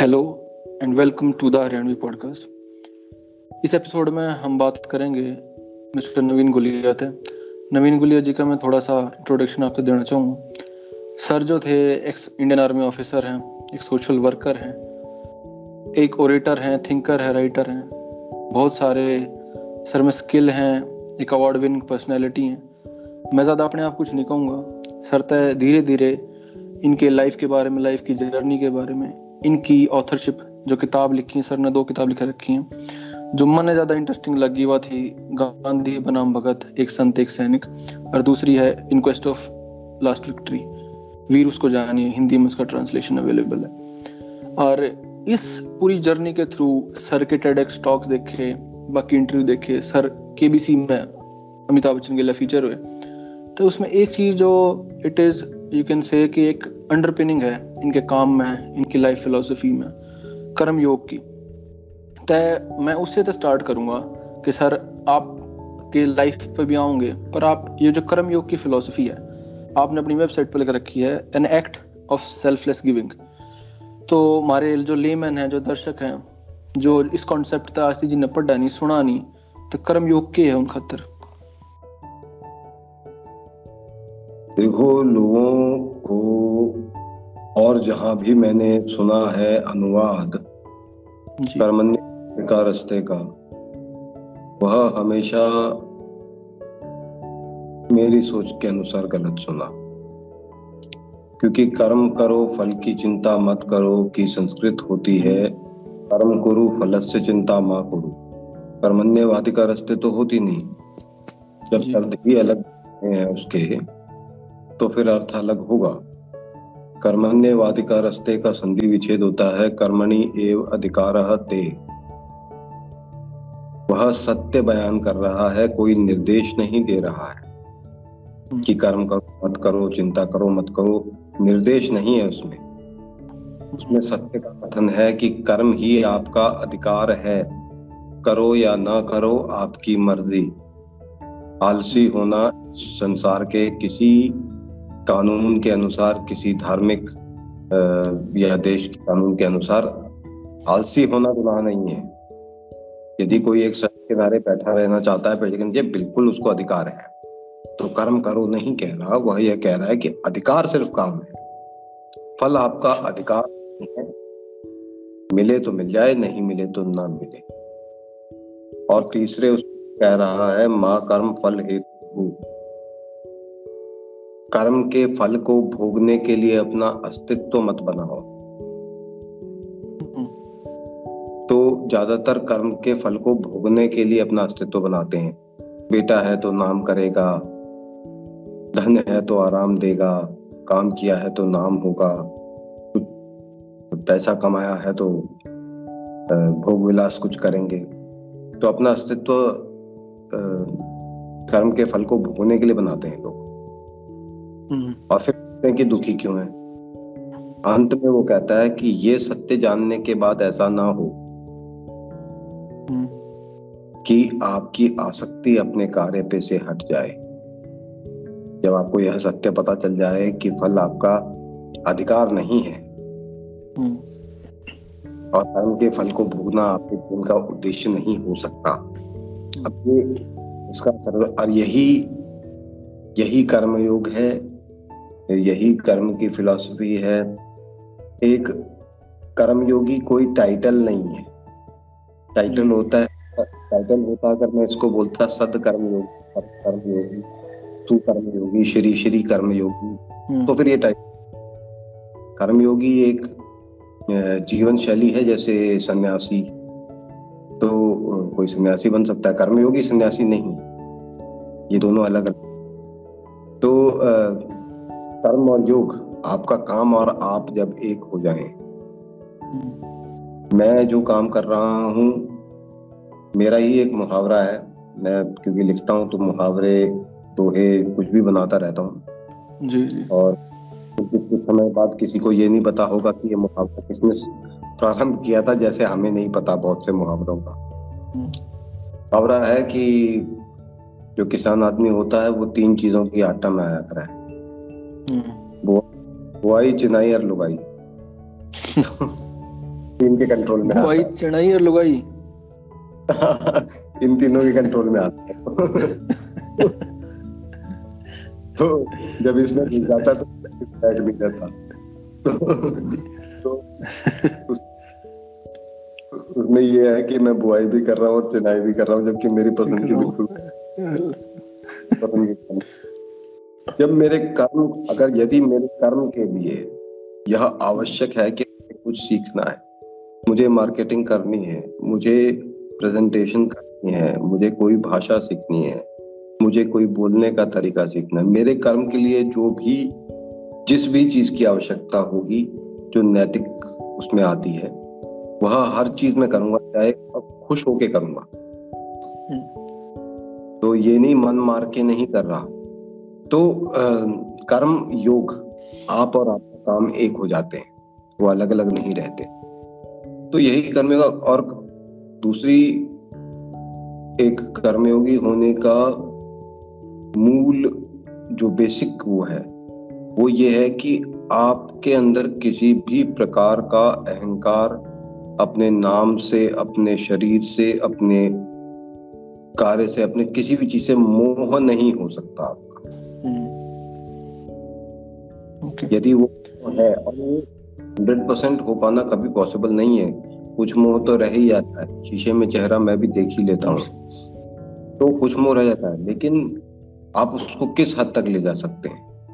Hello and welcome to the Haryanvi podcast इस episode में हम बात करेंगे मिस्टर नवीन गुलिया थे नवीन गुलिया जी का मैं थोड़ा सा इंट्रोडक्शन आपको देना चाहूँगा। सर जो थे एक इंडियन आर्मी ऑफिसर हैं, एक सोशल वर्कर हैं, एक ओरेटर हैं थिंकर है राइटर हैं। बहुत सारे सर में स्किल हैं, एक अवार्ड विनिंग पर्सनैलिटी हैं। मैं ज़्यादा अपने आप कुछ नहीं कहूँगा। सर तय धीरे धीरे इनके लाइफ के बारे में लाइफ की जर्नी के बारे में इनकी ऑथरशिप जो किताब लिखी है, सर ने दो किताब लिख रखी हैं। जो मन ज़्यादा इंटरेस्टिंग लगी हुआ थी, गांधी बनाम भगत, एक संत, एक सैनिक, और दूसरी है in quest of last victory वीर उसको जानिए, हिंदी में उसका ट्रांसलेशन अवेलेबल है। और इस पूरी जर्नी के थ्रू सर के टेडेक्स टॉक्स देखे, बाकी इंटरव्यू देखे, सर के में अमिताभ बच्चन के लिए फीचर हुए। तो उसमें एक चीज़ जो it is you can say कि एक अंडरपिनिंग है इनके काम में, इनकी लाइफ फिलोसफी में, कर्म योग की। तय, मैं उससे तो स्टार्ट करूँगा कि सर आप के लाइफ पे भी आऊँगे पर आप, ये जो कर्म योग की फिलोसफी है, आपने अपनी वेबसाइट पर लिख रखी है an act of selfless giving तो हमारे जो लेमैन हैं, जो दर्शक हैं, जो इस कॉन्सेप्ट तक आज जिन्हें पढ़ा नहीं, सुना नहीं तो कर्म योग के है उन खतर। देखो लोगों को और जहाँ भी मैंने सुना है अनुवाद कर्मण्य का रस्ते का वह हमेशा मेरी सोच के अनुसार गलत सुना। क्योंकि कर्म करो फल की चिंता मत करो की संस्कृत होती है कर्म करो फल से चिंता माँ करो। कर्मण्यवादी का रस्ते तो होती नहीं। जब शब्द ही अलग है उसके तो फिर अर्थ अलग होगा। कर्मण्यवादी का रस्ते का संधि विच्छेद होता है, कर्मणि एव अधिकार ते। वह सत्य बयान कर रहा है, कोई निर्देश नहीं दे रहा है। कि कर्म करो, मत करो, चिंता करो, मत करो, निर्देश नहीं है उसमें। उसमें सत्य का कथन है कि कर्म ही आपका अधिकार है। करो या ना करो, आपकी मर्ज़ी। आलसी होना संसार के किसी कानून के अनुसार किसी धार्मिक या देश के कानून के अनुसार आलसी होना गुनाह नहीं है। यदि कोई एक सड़क किनारे बैठा रहना चाहता है, लेकिन ये बिल्कुल उसको अधिकार है तो कर्म करो नहीं कह रहा। वह यह कह रहा है कि अधिकार सिर्फ़ काम है। फल आपका अधिकार नहीं है। मिले तो मिल जाए, नहीं मिले तो ना मिले। और तीसरे उस कह रहा है, माँ कर्म फल हेतु कर्म के फल को भोगने के लिए अपना अस्तित्व मत बनाओ। तो ज़्यादातर कर्म के फल को भोगने के लिए अपना अस्तित्व बनाते हैं। बेटा है तो नाम करेगा धन है तो आराम देगा काम किया है तो नाम होगा पैसा कमाया है तो भोग विलास कुछ करेंगे। तो अपना अस्तित्व कर्म के फल को भोगने के लिए बनाते हैं लोग। हम्म। और फिर कहते हैं कि दुखी क्यों है अंत में वो कहता है कि ये सत्य जानने के बाद ऐसा ना हो। कि आपकी आसक्ति अपने कार्य पे से हट जाए जब आपको यह सत्य पता चल जाए कि फल आपका अधिकार नहीं है। और कर्म के फल को भोगना आपके जीवन का उद्देश्य नहीं हो सकता अब ये इसका और यही यही कर्मयोग है यही कर्म की फिलॉसफी है। एक कर्मयोगी कोई टाइटल नहीं है। टाइटल होता है टाइटल होता अगर मैं इसको बोलता सद कर्मयोगी कर्मयोगी तू कर्मयोगी श्री श्री कर्मयोगी हम्म। तो फिर ये टाइटल कर्मयोगी एक जीवन शैली है जैसे सन्यासी। तो कोई सन्यासी बन सकता है कर्मयोगी सन्यासी नहीं ये दोनों अलग अलग तो कर्म और योग आपका काम और आप जब एक हो जाएँ। मैं जो काम कर रहा हूँ मेरा ही एक मुहावरा है। मैं क्योंकि लिखता हूँ तो मुहावरे दोहे कुछ भी बनाता रहता हूँ। जी। और कुछ समय बाद किसी को ये नहीं पता होगा कि ये मुहावरा किसने प्रारंभ किया था जैसे हमें नहीं पता बहुत से मुहावरों का। मुहावरा है कि जो किसान आदमी होता है वो तीन चीज़ों की आटा में आया करा। है बुआई चिनाई और लुगाई तीन के कंट्रोल में भाई चढ़ाई और लुगाई इन तीनों के कंट्रोल में आता है। तो जब इसमें घुस जाता तो बैठ भी जाता तो उस, उसमें ये है कि मैं बुआई भी कर रहा हूँ और चिनाई भी कर रहा हूँ जबकि मेरी पसंद की बिल्कुल पसंद की जब मेरे कर्म अगर यदि मेरे कर्म के लिए यह आवश्यक है कि कुछ सीखना है मुझे मार्केटिंग करनी है मुझे प्रेजेंटेशन करनी है मुझे कोई भाषा सीखनी है मुझे कोई बोलने का तरीका सीखना है मेरे कर्म के लिए जो भी जिस भी चीज़ की आवश्यकता होगी जो नैतिक उसमें आती है वह हर चीज़ में करूँगा चाहे खुश होके करूँगा हम्म। तो ये नहीं मन मार के नहीं कर रहा तो आ, कर्म योग आप और आपका काम एक हो जाते हैं। वो अलग अलग नहीं रहते। तो यही कर्मयोग और दूसरी एक कर्मयोगी होने का मूल जो बेसिक वो है वो ये है कि आपके अंदर किसी भी प्रकार का अहंकार अपने नाम से अपने शरीर से अपने कार्य से अपने किसी भी चीज़ से मोह नहीं हो सकता। आपका okay. हम्म। यदि वो है और वो हंड्रेड परसेंट हो पाना कभी पॉसिबल नहीं है। कुछ मोह तो रह ही जाता है। शीशे में चेहरा मैं भी देख ही लेता हूँ। तो कुछ मोह रह जाता है। लेकिन आप उसको किस हद तक ले जा सकते हैं?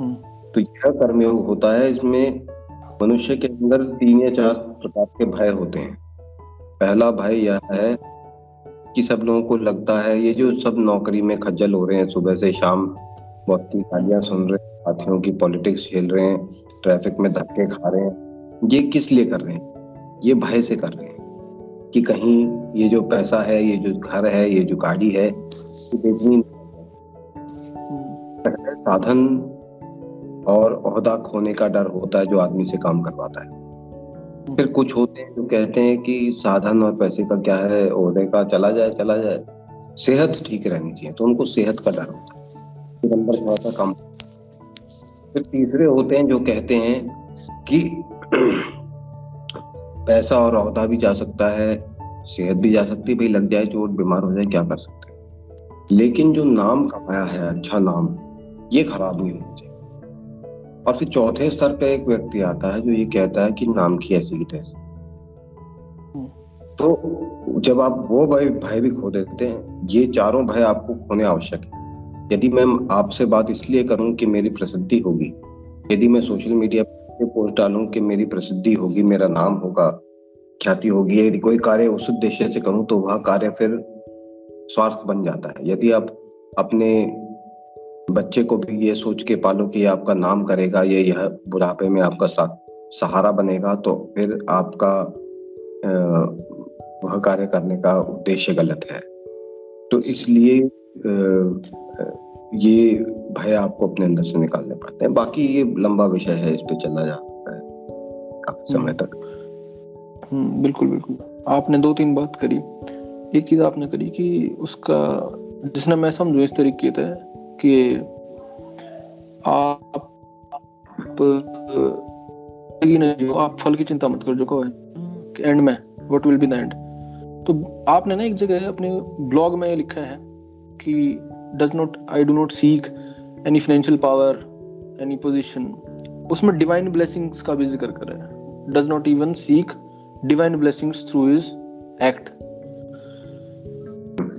हम्म। तो यह कर्मयोग होता है। इसमें मनुष्य के अंदर तीन या चार प्रकार के भय होते हैं। पहला भय यह है कि सब लोगों को लगता है, ये जो सब नौकरी में खज्जल हो रहे हैं, सुबह से शाम बहुत गालियाँ सुन रहे हैं, साथियों की पॉलिटिक्स खेल रहे हैं, ट्रैफ़िक में धक्के खा रहे हैं। ये किस लिए कर रहे हैं? ये भय से कर रहे हैं कि कहीं ये जो पैसा है, ये जो घर है, ये जो गाड़ी है बेचनी साधन और खोने का डर होता है जो आदमी से काम करवाता है। फिर कुछ होते हैं जो कहते हैं कि साधन और पैसे का क्या है ओहदे का, चला जाए चला जाए। सेहत ठीक रहनी चाहिए तो उनको सेहत का डर होता है। नंबर थोड़ा सा कम फिर तीसरे होते हैं जो कहते हैं कि पैसा और अहदा भी जा सकता है, सेहत भी जा सकती है, भाई लग जाए चोट, बीमार हो जाए, क्या कर सकते हैं? लेकिन जो नाम कमाया है अच्छा नाम, ये खराब नहीं चाहिए और फिर चौथे स्तर पे एक व्यक्ति आता है जो ये कहता है कि नाम की ऐसी की तैसी तो जब आप वो भय भय भी खो देते हैं, ये चारों भय आपको खोने आवश्यक है। यदि मैं आपसे बात इसलिए करूँ कि मेरी प्रसिद्धि होगी, यदि मैं सोशल मीडिया पे पोस्ट डालूं कि मेरी प्रसिद्धि होगी, मेरा नाम होगा, ख्याति होगी, यदि कोई कार्य उस उद्देश्य से करूँ तो वह कार्य फिर स्वार्थ बन जाता है। यदि आप अपने बच्चे को भी ये सोच के पालो कि आपका नाम करेगा ये यह बुढ़ापे में आपका सहारा बनेगा तो फिर आपका वह कार्य करने का उद्देश्य गलत है। तो इसलिए ये भय आपको अपने अंदर से निकालने पाते हैं। बाकी ये लंबा विषय है इस पे चला जा सकता है काफ़ी समय तक। हम्म, बिल्कुल बिल्कुल। आपने दो तीन बात करी। एक चीज़ आपने करी कि उसका जिसने मैं समझू इस तरीके से कि आप जो आप फल की चिंता मत करो, जो कहो एंड में what will be the end तो आपने ना एक जगह अपने ब्लॉग में लिखा है कि does not I do not seek any financial power any position उसमें डिवाइन ब्लेसिंग्स का भी ज़िक्र कर रहा है। Does not even seek divine blessings through his act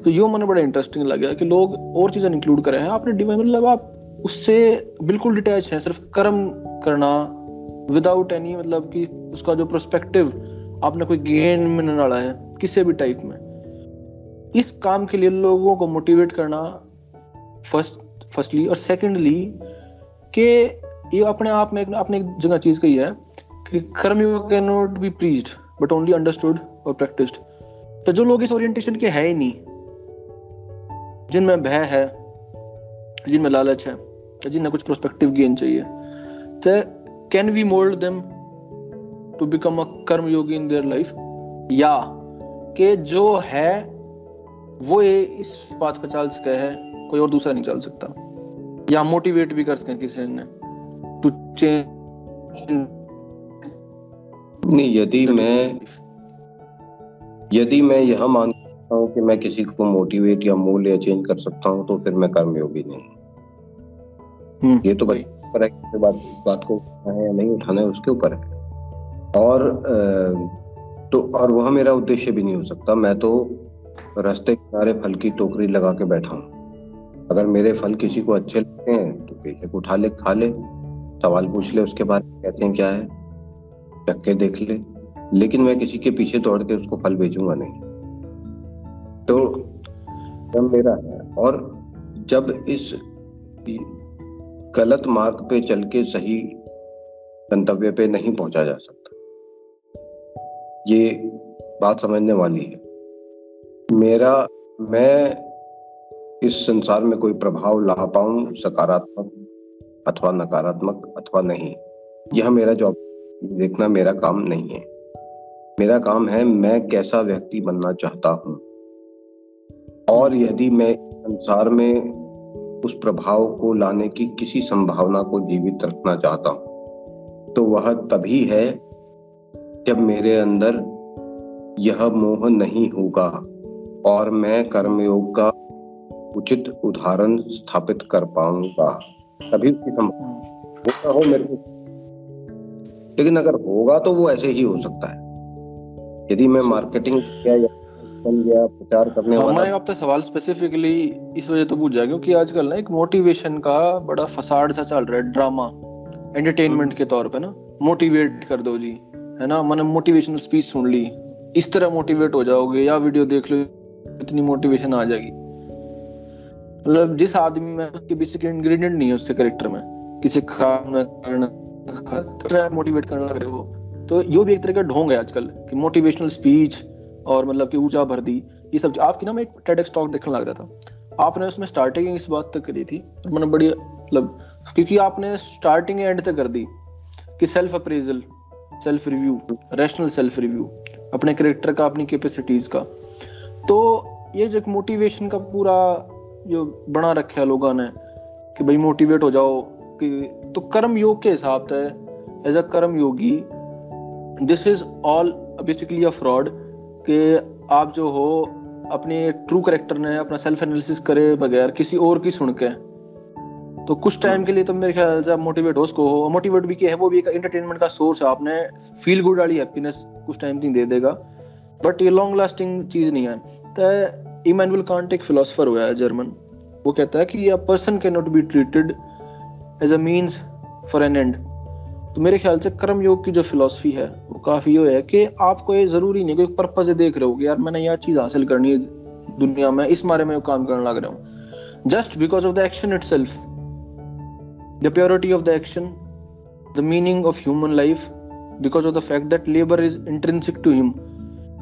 तो यो मैंने बड़ा इंटरेस्टिंग लगा कि लोग और चीज़ें इंक्लूड करे हैं। आपने डिवाइन मतलब आप उससे बिल्कुल डिटैच है, सिर्फ़ कर्म करना विदाउट एनी मतलब कि उसका जो प्रोस्पेक्टिव आपने कोई गेन में न डाला है, किसी भी टाइप में। इस काम के लिए लोगों को मोटिवेट करना फ़र्स्ट फर्स्टली और सेकेंडली कि ये अपने आप में आपने एक जगह चीज़ कही है कि karma yoga can not be preached but only understood और प्रैक्टिस्ड तो जो लोग इस ओरिएंटेशन के है ही नहीं जिनमें भय है जिनमें लालच है, या जिन्हें कुछ प्रोस्पेक्टिव गेन चाहिए तो can we mould them to become a karma yogi in their life या, कि जो है, वो ये इस बात पर चाल सके है, कोई और दूसरा नहीं चल सकता। या मोटिवेट भी कर सके किसी ने टू चेंज नहीं, यदि मैं यदि मैं यह मानता हूँ कि मैं किसी को मोटिवेट या मूल्य या चेंज कर सकता हूँ तो फिर मैं कर्मयोगी नहीं हम्म, ये तो भाई पर है बात बात को उठाना है या नहीं उठाना है उसके ऊपर है। और तो और वह मेरा उद्देश्य भी नहीं हो सकता। मैं तो रास्ते किनारे फल की टोकरी लगा के बैठा हूँ। अगर मेरे फल किसी को अच्छे लगते हैं तो बेशक उठा ले खा ले सवाल पूछ ले उसके बाद कहते हैं क्या है चक्के देख ले। लेकिन मैं किसी के पीछे दौड़ के उसको फल बेचूँगा नहीं। तो मेरा है और जब इस गलत मार्ग पे चल के सही गंतव्य पे नहीं पहुँचा जा सकता। ये बात समझने वाली है। मेरा, मैं इस संसार में कोई प्रभाव ला पाऊँ सकारात्मक अथवा नकारात्मक अथवा नहीं, यह मेरा जॉब देखना मेरा काम नहीं है। मेरा काम है मैं कैसा व्यक्ति बनना चाहता हूँ। और यदि मैं संसार में उस प्रभाव को लाने की किसी संभावना को जीवित रखना चाहता हूँ तो वह तभी है जब मेरे अंदर यह मोह नहीं होगा और मैं कर्मयोग का उचित उदाहरण स्थापित कर पाऊँगा। तभी उसकी संभावना हो मेरे को। लेकिन अगर होगा तो वो ऐसे ही हो सकता है। यदि मैं मार्केटिंग किया या बन गया प्रचार करने वाला। मैं आपसे सवाल स्पेसिफिकली इस वजह तो पूछा क्योंकि आजकल ना एक मोटिवेशन का बड़ा फसाड सा चल रहा है ड्रामा एंटरटेनमेंट के तौर पे ना। मोटिवेट कर दो जी है ना? मैंने मोटिवेशनल स्पीच सुन ली। इस तरह मोटिवेट हो जाओगे या वीडियो देख लो इतनी मोटिवेशन आ जाएगी। मतलब जिस आदमी में उसके बेसिक इंग्रेडिएंट नहीं है उसके करेक्टर में किसी खाना करना मोटिवेट करने लग रहे हो तो यो भी एक तरह का ढोंग है आजकल कि मोटिवेशनल स्पीच और मतलब कि ऊँचा भर दी, ये सब आपकी ना मैं एक टेडेक्स टॉक देखने लग रहा था। आपने उसमें स्टार्टिंग इस बात तक करी थी। और मैंने बड़ी मतलब क्योंकि आपने स्टार्टिंग एंड तक कर दी कि self appraisal self review rational self review अपने करेक्टर का, अपनी कैपेसिटीज का। तो ये जो मोटिवेशन का पूरा जो बना रखा है लोगों ने कि भाई मोटिवेट हो जाओ, कि तो कर्म योग के हिसाब से as a karma yogi this is all basically a fraud कि आप जो हो, अपने ट्रू करेक्टर ने अपना सेल्फ एनालिसिस करे बगैर किसी और की सुन के। तो कुछ टाइम के लिए तो मेरे ख्याल से मोटिवेट हो उसको हो। मोटिवेट भी किया है, वो भी एक एंटरटेनमेंट का सोर्स है। आपने फील गुड वाली हैप्पीनेस कुछ टाइम दे देगा। बट ये लॉन्ग लास्टिंग चीज़ नहीं है। तो इमैनुअल कांट एक फिलोसफर हुआ है जर्मन वो कहता है कि a person can not be treated as a means for an end तो मेरे ख्याल से कर्म योग की जो फिलोसफी है, वो काफ़ी ये है कि आपको ये ज़रूरी नहीं कोई पर्पज देख रहे हो यार मैंने यह चीज़ हासिल करनी है दुनिया में, इस बारे में काम करने लग रहा हूँ। Just because of the action itself the purity of the action the meaning of human life because of the fact that labour is intrinsic to him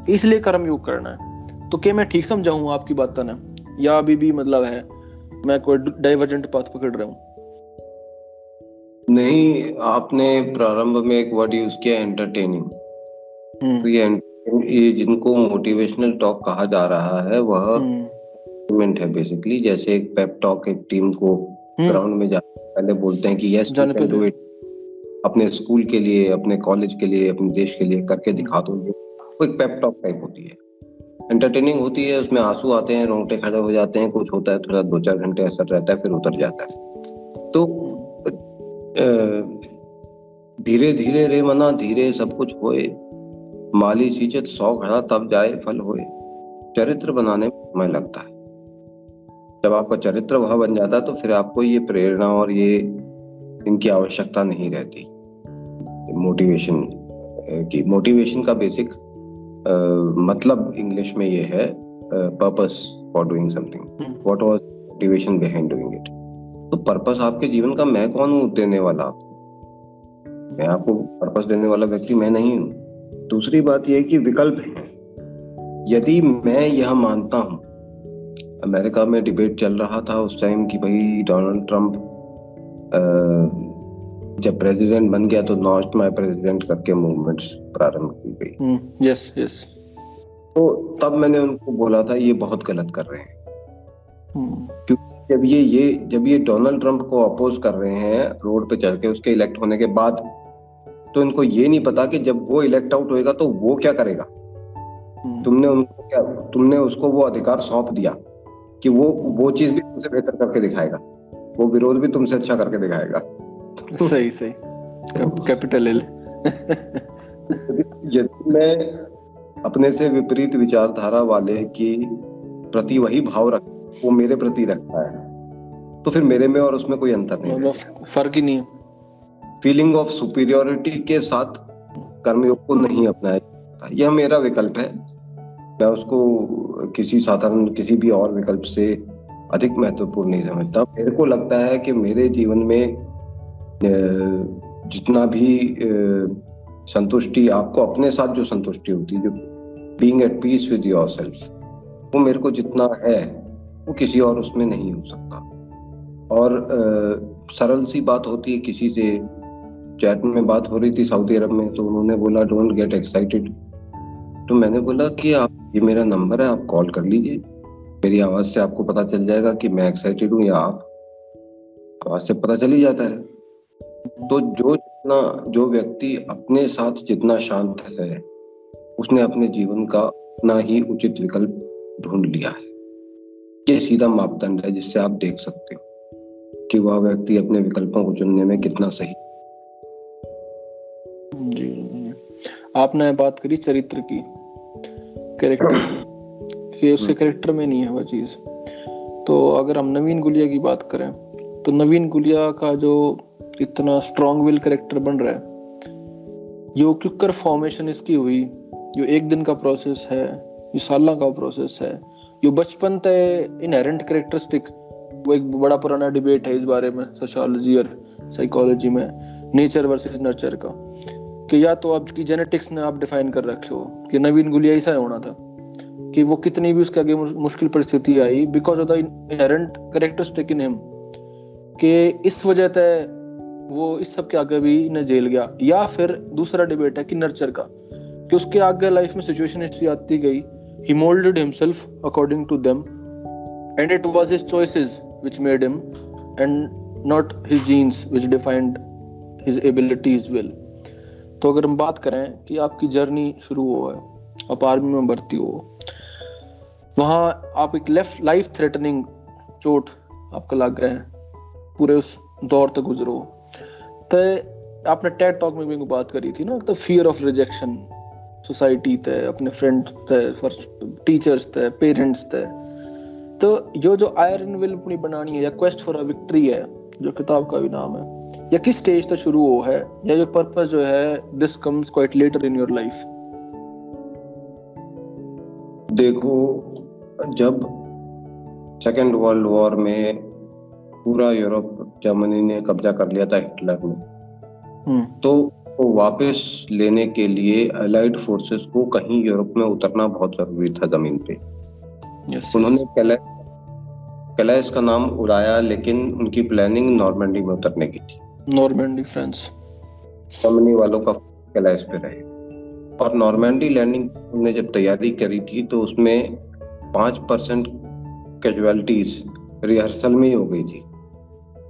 इसलिए कर्म योग करना है। तो क्या मैं ठीक समझाऊँ आपकी बात ना या अभी भी मतलब है, मैं कोई डाइवर्जेंट पाथ पकड़ रहा हूँ? नहीं आपने प्रारंभ में एक वर्ड यूज़ किया एंटरटेनिंग हम्म। तो ये ये जिनको मोटिवेशनल टॉक कहा जा रहा है वह हम्म। है बेसिकली जैसे एक पेप टॉक एक टीम को ग्राउंड हम्म। में जा पहले बोलते हैं कि यस डू इट अपने स्कूल के लिए अपने कॉलेज के लिए अपने देश के लिए करके दिखा दो वो एक पेप टॉक टाइप होती है एंटरटेनिंग होती है उसमें आँसू आते हैं रोंगटे खड़े हो जाते हैं कुछ होता है थोड़ा दो चार घंटे असर रहता है फिर उतर जाता है तो धीरे धीरे रे मना धीरे सब कुछ होए। माली सीचत सौ घड़ा तब जाए फल होए। चरित्र बनाने में समय लगता है। जब आपका चरित्र वह बन जाता है तो फिर आपको ये प्रेरणा और ये इनकी आवश्यकता नहीं रहती। मोटिवेशन की मोटिवेशन का बेसिक मतलब इंग्लिश में ये है purpose for doing something what was motivation behind doing it तो पर्पस आपके जीवन का मैं कौन हूँ देने वाला आपको मैं आपको पर्पस देने वाला व्यक्ति मैं नहीं हूँ। दूसरी बात यह कि विकल्प है। यदि मैं यह मानता हूँ अमेरिका में डिबेट चल रहा था उस टाइम कि भाई डोनाल्ड ट्रंप जब प्रेसिडेंट बन गया तो नॉट माय प्रेसिडेंट करके मूवमेंट्स प्रारंभ की गई। यस हम्म, यस तो तब मैंने उनको बोला था ये बहुत गलत कर रहे हैं। क्योंकि जब ये ये जब ये डोनाल्ड ट्रंप को अपोज कर रहे हैं रोड पे चल के उसके इलेक्ट होने के बाद तो इनको ये नहीं पता कि जब वो इलेक्ट आउट होएगा तो वो क्या करेगा। हम्म। तुमने उनको क्या तुमने उसको वो अधिकार सौंप दिया कि वो वो चीज़ भी तुमसे बेहतर करके दिखाएगा। वो विरोध भी तुमसे अच्छा करके दिखाएगा। सही सही। कैपिटल एल यदि मैं अपने से विपरीत विचारधारा वाले की प्रति वही भाव रख वो मेरे प्रति रखता है तो फिर मेरे में और उसमें कोई अंतर नहीं फ़र्क ही नहीं है। फीलिंग ऑफ़ सुपीरियोरिटी के साथ कर्मयोग को नहीं अपनाया यह मेरा विकल्प है। मैं उसको किसी साधारण किसी भी और विकल्प से अधिक महत्वपूर्ण नहीं समझता। मेरे को लगता है कि मेरे जीवन में जितना भी संतुष्टि आपको अपने साथ जो संतुष्टि होती है जो being at peace with yourself वो मेरे को जितना है वो किसी और उसमें नहीं हो सकता। और आ, सरल सी बात होती है किसी से चैट में बात हो रही थी सऊदी अरब में तो उन्होंने बोला डोंट गेट एक्साइटेड तो मैंने बोला कि आप ये मेरा नंबर है आप कॉल कर लीजिए। मेरी आवाज़ से आपको पता चल जाएगा कि मैं एक्साइटेड हूँ या आप आवाज़ से पता चल ही जाता है। तो जो जितना जो व्यक्ति अपने साथ जितना शांत है उसने अपने जीवन का उतना ही उचित विकल्प ढूंढ लिया है। ये सीधा मापदंड है जिससे आप देख सकते हो कि वह व्यक्ति अपने विकल्पों को चुनने में कितना सही जी आपने बात करी चरित्र की। कैरेक्टर कि उसके कैरेक्टर में नहीं है वह चीज़। तो अगर हम नवीन गुलिया की बात करें तो नवीन गुलिया का जो इतना स्ट्रॉन्ग विल कैरेक्टर बन रहा है जो क्यूकर फॉर्मेशन इसकी हुई। जो एक दिन का प्रोसेस है जो साल का प्रोसेस है। जो बचपन तय इनहेरेंट करेक्टरिस्टिक वो एक बड़ा पुराना डिबेट है इस बारे में सोशोलॉजी और साइकोलॉजी में नेचर वर्सेस नर्चर का। कि या तो आपकी जेनेटिक्स ने आप डिफाइन कर रखे हो, कि नवीन गुलिया ऐसा होना था, कि वो कितनी भी उसके आगे मुश्किल परिस्थिति आई because of the inherent characteristic in him कि इस वजह से वो इस सब के आगे भी इन्हें जेल गया। या फिर दूसरा डिबेट है कि नर्चर का, कि उसके आगे लाइफ में सिचुएशन ऐसी आती गई ही moulded himself according to them and it was his choices which made him and not his genes which defined his abilities will तो अगर हम बात करें कि आपकी जर्नी शुरू हो है, आप आर्मी में भर्ती हो, वहाँ आप एक लेफ़्ट लाइफ थ्रेटनिंग चोट आपका लग गए पूरे उस दौर तक गुजरो। तो आपने टेड टॉक में भी बात करी थी ना तो फियर ऑफ़ रिजेक्शन सोसाइटी थे अपने फ्रेंड्स थे टीचर्स थे पेरेंट्स थे तो यो जो आयरन विल अपनी बनानी है या क्वेस्ट फॉर अ विक्ट्री है जो किताब का भी नाम है या किस स्टेज तक शुरू हो है या जो पर्पस जो है this comes quite later in your life देखो जब सेकेंड वर्ल्ड वॉर में पूरा यूरोप जर्मनी ने कब्जा कर लिया था हिटलर ने हम्म। तो वो वापस लेने के लिए अलाइड फोर्सेस को कहीं यूरोप में उतरना बहुत ज़रूरी था ज़मीन पे। Yes, उन्होंने कैलेस का नाम उड़ाया लेकिन उनकी प्लानिंग नॉर्मेंडी में उतरने की थी। नॉर्मैंडी फ्रांस जर्मनी वालों का कैलाश पे रहे। और नॉर्मेंडी लैंडिंग ने जब तैयारी करी थी तो उसमें पाँच परसेंट कैजुअलिटीज रिहर्सल में ही हो गई थी।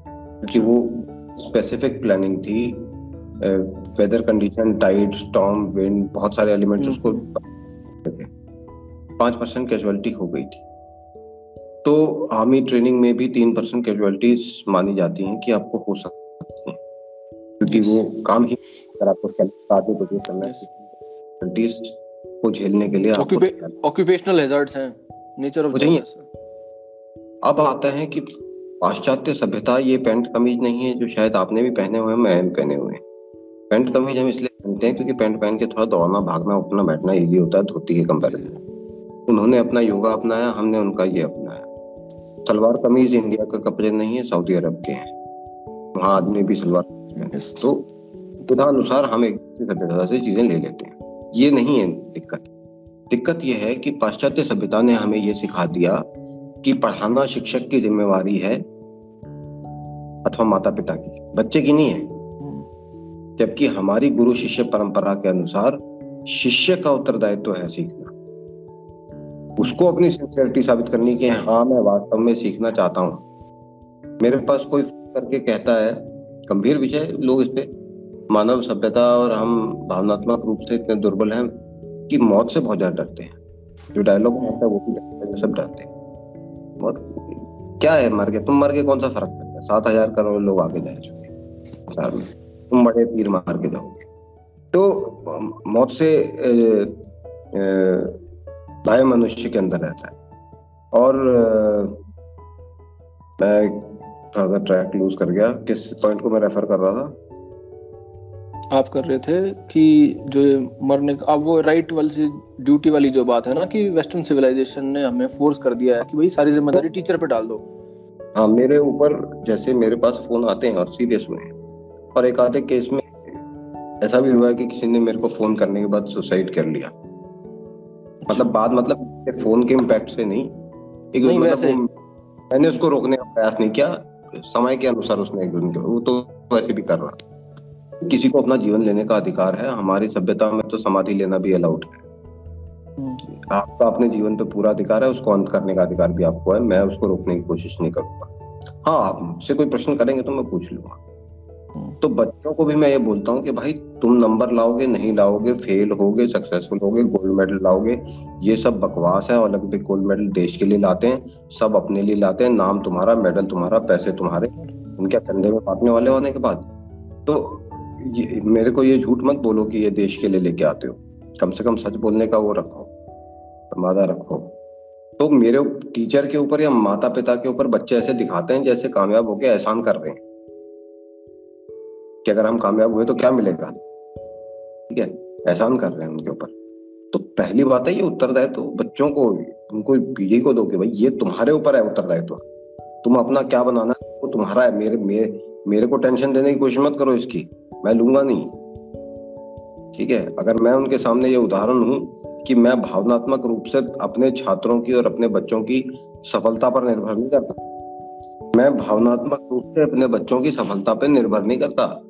क्योंकि वो स्पेसिफिक प्लानिंग थी weather condition tide storm wind बहुत सारे एलिमेंट्स उसको पाँच परसेंट कैजुअलिटी हो गई थी। तो आर्मी ट्रेनिंग में भी तीन परसेंट कैजुअलिटीज मानी जाती हैं कि आपको हो सकती सकता क्योंकि वो काम ही अगर आपको आगे प्रोड्यूस करना है को झेलने के लिए ऑक्यूपेशनल हैजार्ड्स हैं। नेचर ऑफ़ अब आता है कि पाश्चात्य सभ्यता ये पैंट कमीज नहीं है जो शायद आपने भी पहने हुए हैं मैं भी पहने हुए हैं। पैंट कमीज हम इसलिए पहनते हैं क्योंकि पैंट पहन के थोड़ा दौड़ना भागना उठना बैठना ईजी होता है धोती के कंपेरिजन उन्होंने अपना योगा अपनाया हमने उनका ये अपनाया। सलवार कमीज इंडिया का कपड़े नहीं है सऊदी अरब के हैं। वहाँ आदमी भी सलवार तो अनुसार हम एक सभ्यता से चीज़ें ले लेते हैं। ये नहीं है दिक्कत। दिक्कत यह है कि पाश्चात्य सभ्यता ने हमें यह सिखा दिया कि पढ़ाना शिक्षक की जिम्मेवारी है अथवा माता पिता की। बच्चे की नहीं है। जबकि हमारी गुरु शिष्य परंपरा के अनुसार शिष्य का उत्तरदायित्व तो है सीखना। उसको अपनी सिंसियरिटी साबित करनी कि हाँ मैं वास्तव में सीखना चाहता हूँ। मेरे पास कोई करके कहता है, गंभीर विषय लोग इस पे। मानव सभ्यता और हम भावनात्मक रूप से इतने दुर्बल हैं कि मौत से बहुत ज़्यादा डरते हैं। जो डायलॉग आता है, वो भी सब डरते हैं। मौत क्या है, मर गए, तुम मर के कौन सा फ़र्क पड़ेगा? सात हज़ार करोड़ लोग आगे जा चुके में। तुम बड़े तीर मार के जाओगे। तो मौत से भय मनुष्य के अंदर रहता है। और मैं थोड़ा ट्रैक लूज कर गया। किस पॉइंट को मैं रेफर कर रहा था? आप कर रहे थे कि जो मरने अब वो राइट वाली ड्यूटी वाली जो बात है ना कि वेस्टर्न सिविलाइजेशन ने हमें फोर्स कर दिया है कि भाई सारी ज़िम्मेदारी टीचर पे डाल दो। हाँ मेरे ऊपर जैसे मेरे पास फ़ोन आते हैं और सीरियस में और एक आधे केस में ऐसा भी हुआ है कि किसी ने मेरे को फ़ोन करने के बाद सुसाइड कर लिया। मतलब बात मतलब फ़ोन के इम्पैक्ट से नहीं। एक नहीं मतलब मैंने उसको रोकने का प्रयास नहीं किया। समय के अनुसार उसने एक दिन वो तो वैसे भी कर रहा किसी को अपना जीवन लेने का अधिकार है। हमारी सभ्यता में तो समाधि लेना भी अलाउड है। हम्म। आपका अपने जीवन पे पूरा अधिकार है। उसको अंत करने का अधिकार भी आपको है। मैं उसको रोकने की कोशिश नहीं करूँगा। हाँ आपसे कोई प्रश्न करेंगे तो मैं पूछ लूँगा। तो बच्चों को भी मैं ये बोलता हूँ कि भाई, तुम नंबर लाओगे, नहीं लाओगे, फेल होगे सक्सेसफुल होगे गोल्ड मेडल लाओगे, ये सब बकवास है ओलंपिक गोल्ड मेडल देश के लिए लाते हैं, सब अपने लिए लाते हैं, नाम तुम्हारा मेडल तुम्हारा, पैसे तुम्हारे, उनके कंधे में बांटने वाले होने के बाद। तो ये, मेरे को ये झूठ मत बोलो कि ये देश के लिए लेके आते हो। कम से कम सच बोलने का वो रखो वादा रखो। तो मेरे टीचर के ऊपर या माता पिता के ऊपर बच्चे ऐसे दिखाते हैं जैसे कामयाब होके एहसान कर रहे हैं। कि अगर हम कामयाब हुए तो क्या मिलेगा? ठीक है? एहसान कर रहे हैं उनके ऊपर। तो पहली बात है, ये उत्तरदायित्व तो बच्चों को, उनको पीढ़ी को दो कि भाई, ये तुम्हारे ऊपर है उत्तरदायित्व। तो। तुम अपना क्या बनाना वो तुम्हारा है। मेरे मेरे मेरे को टेंशन देने की कोशिश मत करो इसकी। मैं लूँगा नहीं। ठीक है? अगर मैं उनके सामने ये उदाहरण हूँ कि मैं भावनात्मक रूप से अपने छात्रों की और अपने बच्चों की सफलता पर निर्भर नहीं करता। मैं भावनात्मक रूप से अपने बच्चों की सफलता पर निर्भर नहीं करता।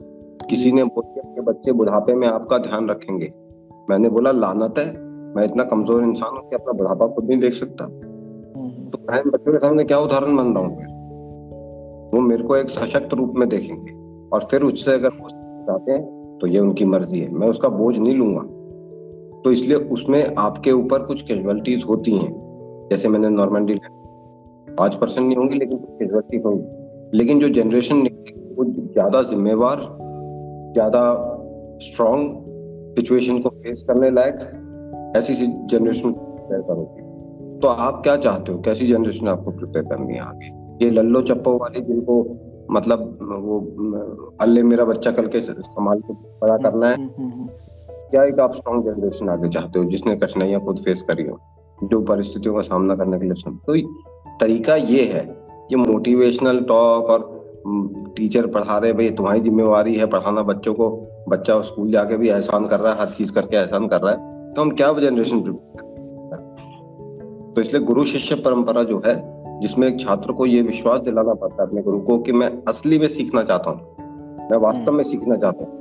किसी ने बोला कि बच्चे बुढ़ापे में आपका ध्यान रखेंगे। मैंने बोला लानत है। मैं इतना कमज़ोर इंसान हूँ कि अपना बुढ़ापा खुद नहीं देख सकता। हम्म। तो मैं बच्चों के सामने क्या उदाहरण बन रहा हूँ फिर? वो मेरे को एक सशक्त रूप में देखेंगे और फिर उससे अगर वो चाहते हैं तो ये उनकी मर्ज़ी है। मैं उसका बोझ नहीं लूँगा। तो इसलिए उसमें आपके ऊपर कुछ कैजुअलिटीज होती हैं। जैसे मैंने नॉर्मंडी पाँच परसेंट नहीं होंगी लेकिन कुछ कैजुअलिटी होंगी। लेकिन जो जनरेशन निकलेगी वो ज़्यादा जिम्मेवार ज़्यादा स्ट्रॉन्ग सिचुएशन को फेस करने लायक ऐसी जनरेशन प्रिपेयर करोगे। तो आप क्या चाहते हो? कैसी जनरेशन आपको प्रिपेयर करनी है आगे? ये लल्लो चप्पो वाली जिनको मतलब वो अल्ले मेरा बच्चा कल के संभाल के बड़ा करना है। हम्म, हम्म, हम्म। क्या एक आप स्ट्रॉन्ग जनरेशन आगे चाहते हो जिसने कठिनाइयाँ खुद फेस करी हो जो परिस्थितियों का सामना करने के लिए तो तरीका ये है ये मोटिवेशनल टॉक और टीचर पढ़ा रहे भाई, तुम्हारी जिम्मेवारी है पढ़ाना बच्चों को। बच्चा स्कूल जाके भी एहसान कर रहा है, हर चीज़ करके एहसान कर रहा है। तो हम क्या जनरेशन तो इसलिए गुरु शिष्य परंपरा जो है, जिसमें एक छात्र को ये विश्वास दिलाना पड़ता है अपने गुरु को कि मैं असली में सीखना चाहता हूँ। मैं वास्तव में सीखना चाहता हूँ।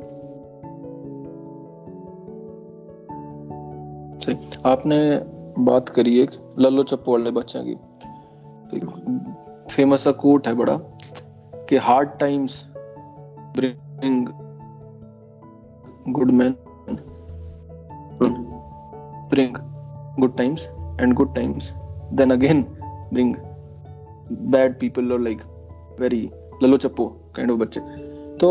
आपने बात करी एक लल्लो चप्पू वाले बच्चे की। फ़ेमस कोट है बड़ा। कि hard times bring good man bring good times and good times then again bring bad people और लाइक वेरी ललो चप्पो काइंड ऑफ़ बच्चे। तो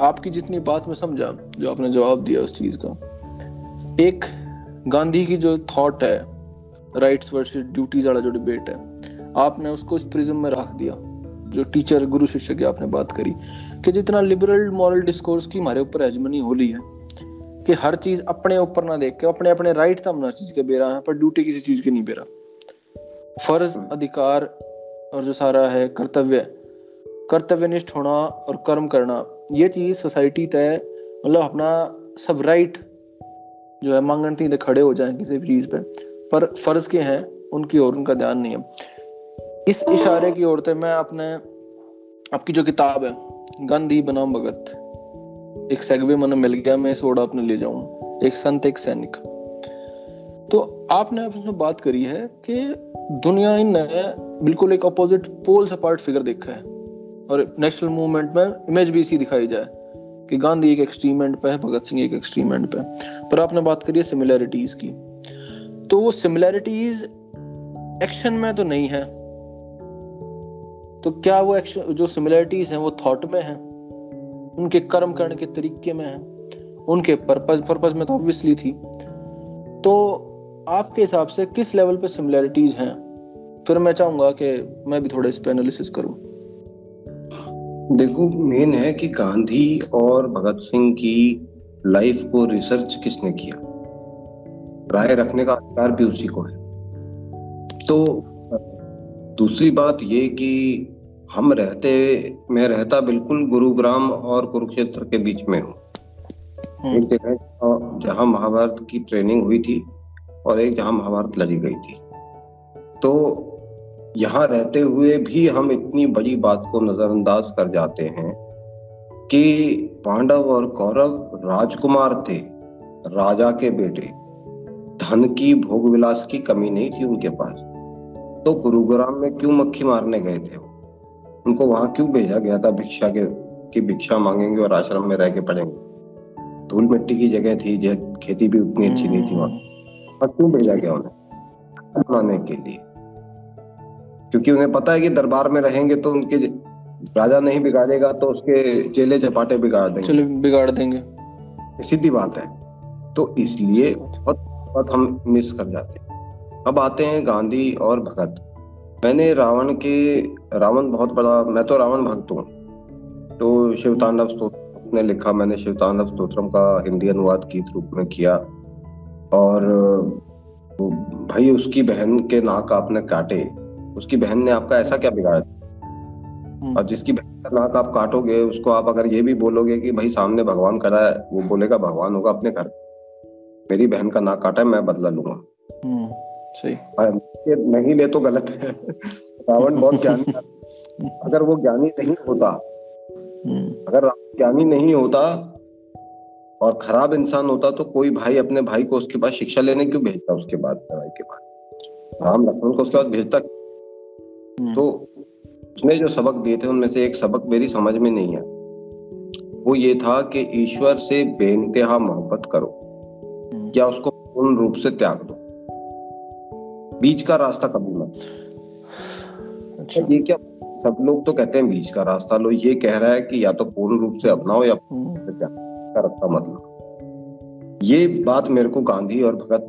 आपकी जितनी बात में समझा, जो आपने जवाब दिया उस चीज़ का, एक गांधी की जो थॉट है राइट्स वर्सेस ड्यूटीज़ वाला जो डिबेट है, आपने उसको इस प्रिज्म में रख दिया। जो टीचर गुरु शिष्य की आपने बात करी, कि जितना लिबरल मॉरल डिस्कोर्स की हमारे ऊपर हेजमनी हो ली है, कि हर चीज़ अपने ऊपर ना देख के, अपने अपने राइट तो हम चीज़ के बेरा है, पर ड्यूटी किसी चीज़ की नहीं बेरा। फ़र्ज़, अधिकार और जो सारा है, कर्तव्य, कर्तव्यनिष्ठ होना और कर्म करना, ये चीज़ सोसाइटी तय मतलब अपना सब राइट जो है, मांगन थी खड़े हो जाए किसी भी चीज़ पे, पर फ़र्ज़ के हैं, उनकी और उनका ध्यान नहीं है। इस इशारे की ओर से मैं अपने, आपकी जो किताब है, गांधी बनाम भगत। एक सेगवे मन मिल गया, मैं इस ओर अपने ले जाऊँ। एक संत, एक सैनिक। तो आपने उसमें बात करी है कि दुनिया इन बिल्कुल एक अपोजिट पोल्स अपार्ट फिगर देखा है। और नेशनल मूवमेंट में इमेज भी इसी दिखाई जाए कि गांधी एक एक्सट्रीम एंड पे है, भगत सिंह एक एक्सट्रीम एंड पे। पर आपने बात करी है सिमिलैरिटीज की। तो वो सिमिलैरिटीज एक्शन में तो नहीं है तो क्या वो एक्शन जो सिमिलैरिटीज हैं, वो थॉट में है? उनके कर्म करने के तरीके में है? उनके पर्पस पर्पस में तो ऑब्वियसली थी। तो आपके हिसाब से किस लेवल पे सिमिलैरिटीज हैं? फिर मैं चाहूँगा कि मैं भी थोड़ा इस पे एनालिसिस करूँ। देखो मेन है कि गांधी और भगत सिंह की लाइफ को रिसर्च किसने किया? राय रखने का अधिकार भी उसी को है। तो दूसरी बात ये कि हम रहते मैं रहता बिल्कुल गुरुग्राम और कुरुक्षेत्र के बीच में हूँ। हम्म। एक जगह जहाँ महाभारत की ट्रेनिंग हुई थी और एक जहाँ महाभारत लड़ी गई थी। तो यहाँ रहते हुए भी हम इतनी बड़ी बात को नजरअंदाज कर जाते हैं कि पांडव और कौरव राजकुमार थे राजा के बेटे। धन की भोग विलास की कमी नहीं थी उनके पास। तो गुरुग्राम में क्यों मक्खी मारने गए थे वो? उनको वहाँ क्यों भेजा गया था भिक्षा के की भिक्षा मांगेंगे और आश्रम में रह के पढ़ेंगे? धूल मिट्टी की जगह थी जो खेती भी उतनी अच्छी नहीं थी वहाँ। क्यों भेजा गया उन्हें? बनाने के लिए। क्योंकि उन्हें पता है कि दरबार में रहेंगे तो उनके राजा नहीं बिगाड़ेगा तो उसके चेले चपाटे बिगाड़ देंगे। चले बिगाड़ देंगे। सीधी बात है। तो इसलिए बहुत हम मिस कर जाते हैं। अब आते हैं गांधी और भगत। मैंने रावण के रावण बहुत बड़ा मैं तो रावण भक्त हूँ। तो शिवतांडव स्त्रोत्र ने लिखा मैंने शिवतांडव स्त्रोत्रम का हिंदी अनुवाद गीत रूप में किया। और भाई उसकी बहन के नाक आपने काटे। उसकी बहन ने आपका ऐसा क्या बिगाड़ा? हम्म। और जिसकी बहन का नाक आप काटोगे उसको आप अगर ये भी बोलोगे कि भाई सामने भगवान खड़ा है वो बोलेगा भगवान होगा अपने घर। मेरी बहन का नाक काटा है मैं बदला लूँगा। हम्म, सही। नहीं ले तो गलत है। रावण बहुत ज्ञानी अगर वो ज्ञानी नहीं होता हम्म। अगर ज्ञानी नहीं होता और खराब इंसान होता तो कोई भाई अपने भाई को उसके पास शिक्षा लेने क्यों भेजता उसके बाद लड़ाई के बाद? राम लक्ष्मण को उसके बाद भेजता हम्म। तो उसने जो सबक दिए थे उनमें से एक सबक मेरी समझ में नहीं है वो ये था कि ईश्वर से बेनतहा मोहब्बत करो हम्म। या उसको पूर्ण रूप से त्याग दो। बीच का रास्ता कभी मत अच्छा। ये क्या सब लोग तो कहते हैं बीच का रास्ता लो ये कह रहा है कि या तो पूर्ण रूप से अपनाओ या हम्म। का रास्ता मत लो। ये बात मेरे को गांधी और भगत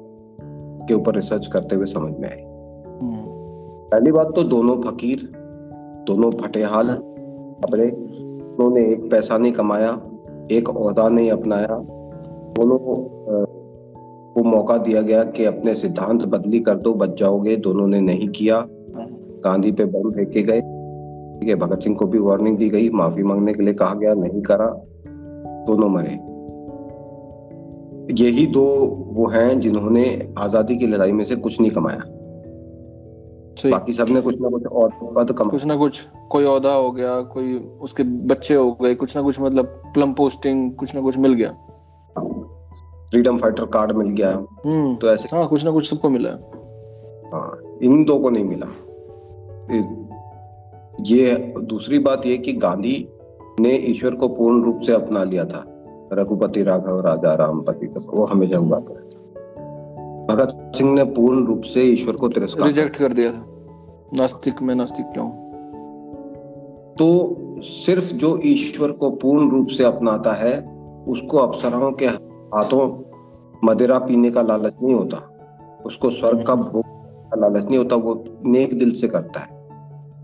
के ऊपर रिसर्च करते हुए समझ में आई। पहली बात तो दोनों फकीर दोनों फटेहाल अपने उन्होंने एक पैसा नहीं कमाया एक ओहदा नहीं अपनाया दोनों को मौका दिया गया कि अपने सिद्धांत बदली कर दो बच जाओगे। दोनों ने नहीं किया। गांधी पे बम फेंके गए। ठीक है भगत सिंह को भी वार्निंग दी गई। माफ़ी मांगने के लिए कहा गया नहीं करा। दोनों मरे। यही दो वो हैं जिन्होंने आज़ादी की लड़ाई में से कुछ नहीं कमाया। बाकी सबने कुछ ना कुछ और पद कम कुछ ना कुछ कोई औदा हो गया कोई उसके बच्चे हो गए कुछ ना कुछ मतलब प्लम पोस्टिंग कुछ ना कुछ मिल गया। फ्रीडम फाइटर कार्ड मिल गया। हम्म तो ऐसे हाँ कुछ ना कुछ सबको मिला हाँ। इन दो को नहीं मिला। ये दूसरी बात ये कि गांधी ने ईश्वर को पूर्ण रूप से अपना लिया था। रघुपति राघव राजा रामपति वो हमेशा हुआ था। भगत सिंह ने पूर्ण रूप से ईश्वर को तिरस्कार रिजेक्ट कर दिया था। नास्तिक में नास्तिक क्यों? तो सिर्फ़ जो ईश्वर को पूर्ण रूप से अपनाता है उसको अप्सराओं के हाथों मदिरा पीने का लालच नहीं होता। उसको स्वर्ग का भोग का लालच नहीं होता वो नेक दिल से करता है।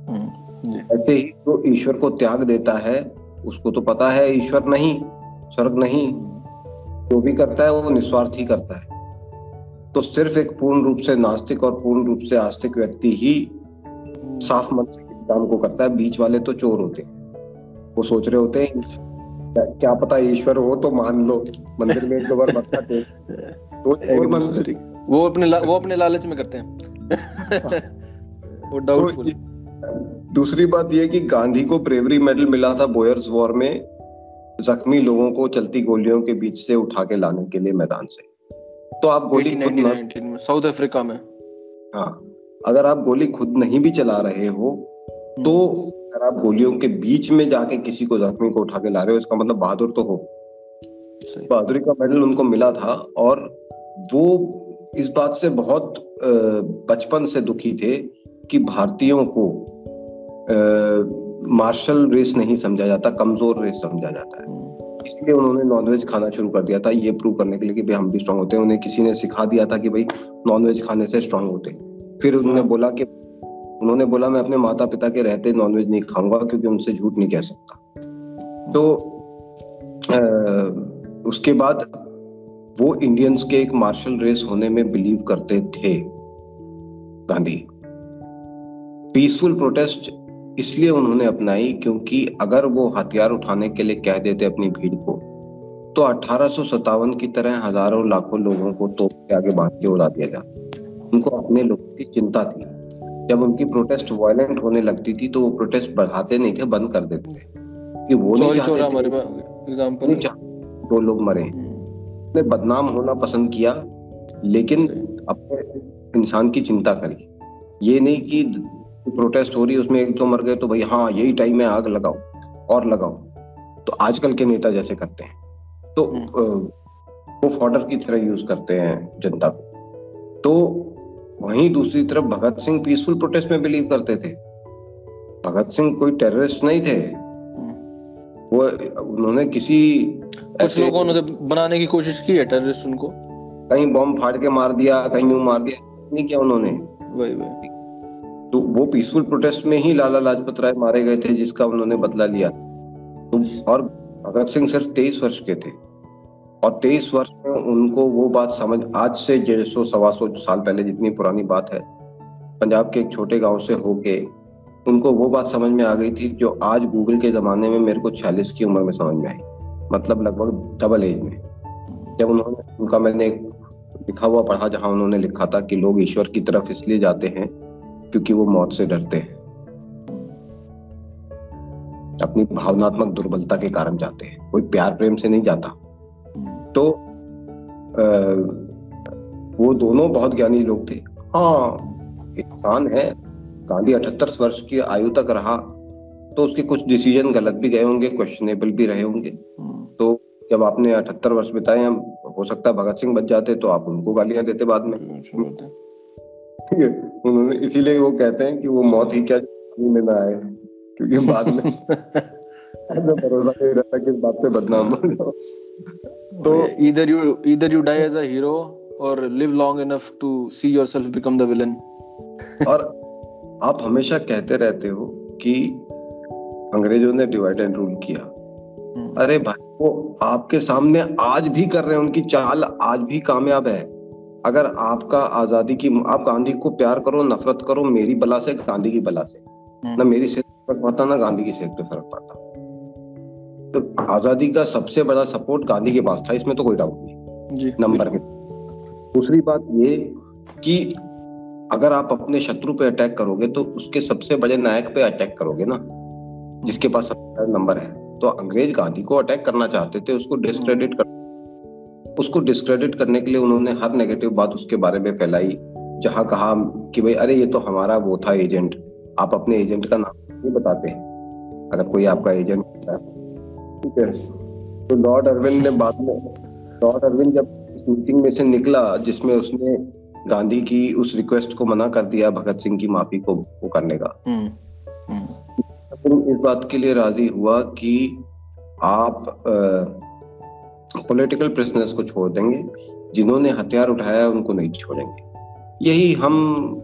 हम्म, ऐसे ही जो ईश्वर को त्याग देता है उसको तो पता है ईश्वर नहीं स्वर्ग नहीं। जो भी करता है वो निस्वार्थी करता है। तो सिर्फ़ एक पूर्ण रूप से नास्तिक और पूर्ण रूप से आस्तिक व्यक्ति ही साफ़ मन से काम को करता है। बीच वाले तो चोर होते हैं। वो सोच रहे होते हैं क्या पता ईश्वर हो तो मान लो। मंदिर में एक दो बार मत्था टेक। वो वो अपने ला, वो अपने लालच में करते हैं। वो डाउटफुल तो दूसरी बात ये कि गांधी को ब्रेवरी मेडल मिला था बोयर्स वॉर में जख्मी लोगों को चलती गोलियों के बीच से उठा के लाने के लिए मैदान से। तो आप गोली खुद साउथ अफ्रीका में। हाँ। अगर आप गोली खुद नहीं भी चला रहे हो तो अगर आप गोलियों के बीच में जाके किसी को जख्मी को उठा के ला रहे हो इसका मतलब बहादुर तो हो। बहादुरी का मेडल उनको मिला था और वो इस बात से बहुत बचपन से दुखी थे कि भारतीयों को मार्शल रेस नहीं समझा जाता कमज़ोर रेस समझा जाता है। इसलिए उन्होंने नॉनवेज खाना शुरू कर दिया था। ये प्रूव करने के लिए कि भाई हम भी स्ट्रांग होते हैं। उन्हें किसी ने सिखा दिया था कि भाई नॉनवेज खाने से स्ट्रांग होते हैं। फिर उन्होंने हाँ। बोला कि उन्होंने बोला मैं अपने माता पिता के रहते नॉनवेज नहीं खाऊँगा क्योंकि उनसे झूठ नहीं कह सकता। तो आ, उसके बाद वो इंडियंस के एक मार्शल रेस होने में बिलीव करते थे गांधी। पीसफुल प्रोटेस्ट इसलिए उन्होंने अपनाई क्योंकि अगर वो हथियार उठाने के लिए कह देते अपनी भीड़ को तो अठारह की तरह हज़ारों लाखों लोगों को तोप के आगे बाँध के उड़ा दिया जाता। उनको अपने लोगों की चिंता थी। जब उनकी प्रोटेस्ट वायलेंट होने लगती थी तो वो प्रोटेस्ट बढ़ाते नहीं थे बंद कर देते थे। कि वो नहीं चाहते थे दो लोग मरे ने बदनाम होना पसंद किया लेकिन अपने इंसान की चिंता करी। ये नहीं कि प्रोटेस्ट हो रही है उसमें एक तो मर गए तो भाई हाँ यही टाइम है आग लगाओ और लगाओ। तो आजकल के नेता जैसे करते हैं। तो हम्म। वो फॉर्डर की तरह यूज़ करते हैं जनता को। तो वहीं दूसरी तरफ़ भगत सिंह पीसफुल प्रोटेस्ट में बिलीव करते थे। भगत सिंह कोई टेररिस्ट नहीं थे। हम्म। वो उन्होंने किसी कुछ लोगों ने बनाने की कोशिश की है टेररिस्ट उनको। कहीं बॉम्ब फाड़ के मार दिया कहीं यूँ मार दिया नहीं किया उन्होंने। वही वही। तो वो पीसफुल प्रोटेस्ट में ही लाला लाजपत राय मारे गए थे जिसका उन्होंने बदला लिया। तो और भगत सिंह सिर्फ़ तेईस वर्ष के थे। और तेईस वर्ष में उनको वो बात समझ, आज से डेढ़ सौ, सवा सौ साल पहले जितनी पुरानी बात है, पंजाब के एक छोटे गाँव से होके, उनको वो बात समझ में आ गई थी जो आज गूगल के जमाने में मेरे को छियालीस की उम्र में समझ में आई। मतलब लगभग डबल एज में। जब उन्होंने, उनका मैंने एक लिखा हुआ पढ़ा जहाँ उन्होंने लिखा था कि लोग ईश्वर की तरफ़ इसलिए जाते हैं क्योंकि वो मौत से डरते हैं। अपनी भावनात्मक दुर्बलता के कारण जाते हैं। कोई प्यार प्रेम से नहीं जाता। तो आ, वो दोनों बहुत ज्ञानी लोग थे। हाँ इंसान है गांधी अठहत्तर वर्ष की आयु तक रहा तो उसके कुछ डिसीज़न गलत भी गए होंगे क्वेश्चनेबल भी रहे होंगे। तो जब आपने अठहत्तर वर्ष बिताए हो सकता है भगत सिंह बच जाते तो आप उनको गालियाँ देते बाद में। ठीक है उन्होंने इसीलिए वो कहते हैं कि वो मौत ही क्या में ना आए क्योंकि बाद में भरोसा नहीं रहता कि इस बात पे बदनाम हो तो either you either you die as a hero or live long enough to see yourself become the villain. और आप हमेशा कहते रहते हो कि अंग्रेज़ों ने डिवाइड एंड रूल किया। हम्म। अरे भाई वो आपके सामने आज भी कर रहे हैं उनकी चाल आज भी कामयाब है। अगर आपका आज़ादी की आप गांधी को प्यार करो नफरत करो मेरी बला से गांधी की बला से। हम्म। ना मेरी सेहत पर फ़र्क पड़ता ना गांधी की सेहत पे फ़र्क पड़ता। तो आज़ादी का सबसे बड़ा सपोर्ट गांधी के पास था इसमें तो कोई डाउट नहीं। नंबर के दूसरी बात ये कि अगर आप अपने शत्रु पे अटैक करोगे तो उसके सबसे बड़े नायक पे अटैक करोगे ना जिसके पास सबसे नंबर है। तो अंग्रेज़ गांधी को अटैक करना चाहते थे उसको डिस्क्रेडिट कर उसको डिस्क्रेडिट करने के लिए उन्होंने हर नेगेटिव बात उसके बारे में फैलाई जहाँ कहा कि भाई अरे ये तो हमारा वो था एजेंट आप अपने एजेंट का नाम नहीं बताते। अगर कोई आपका एजेंट है तो लॉर्ड अरविंद ने बाद में लॉर्ड अरविंद जब इस मीटिंग में से निकला जिसमें उसने गांधी की उस रिक्वेस्ट को मना कर दिया भगत सिंह की माफ़ी को वो करने का। हम्म, हम्म। इस बात के लिए राज़ी हुआ कि आप पॉलिटिकल प्रिजनर्स को छोड़ देंगे जिन्होंने हथियार उठाया उनको नहीं छोड़ेंगे। यही हम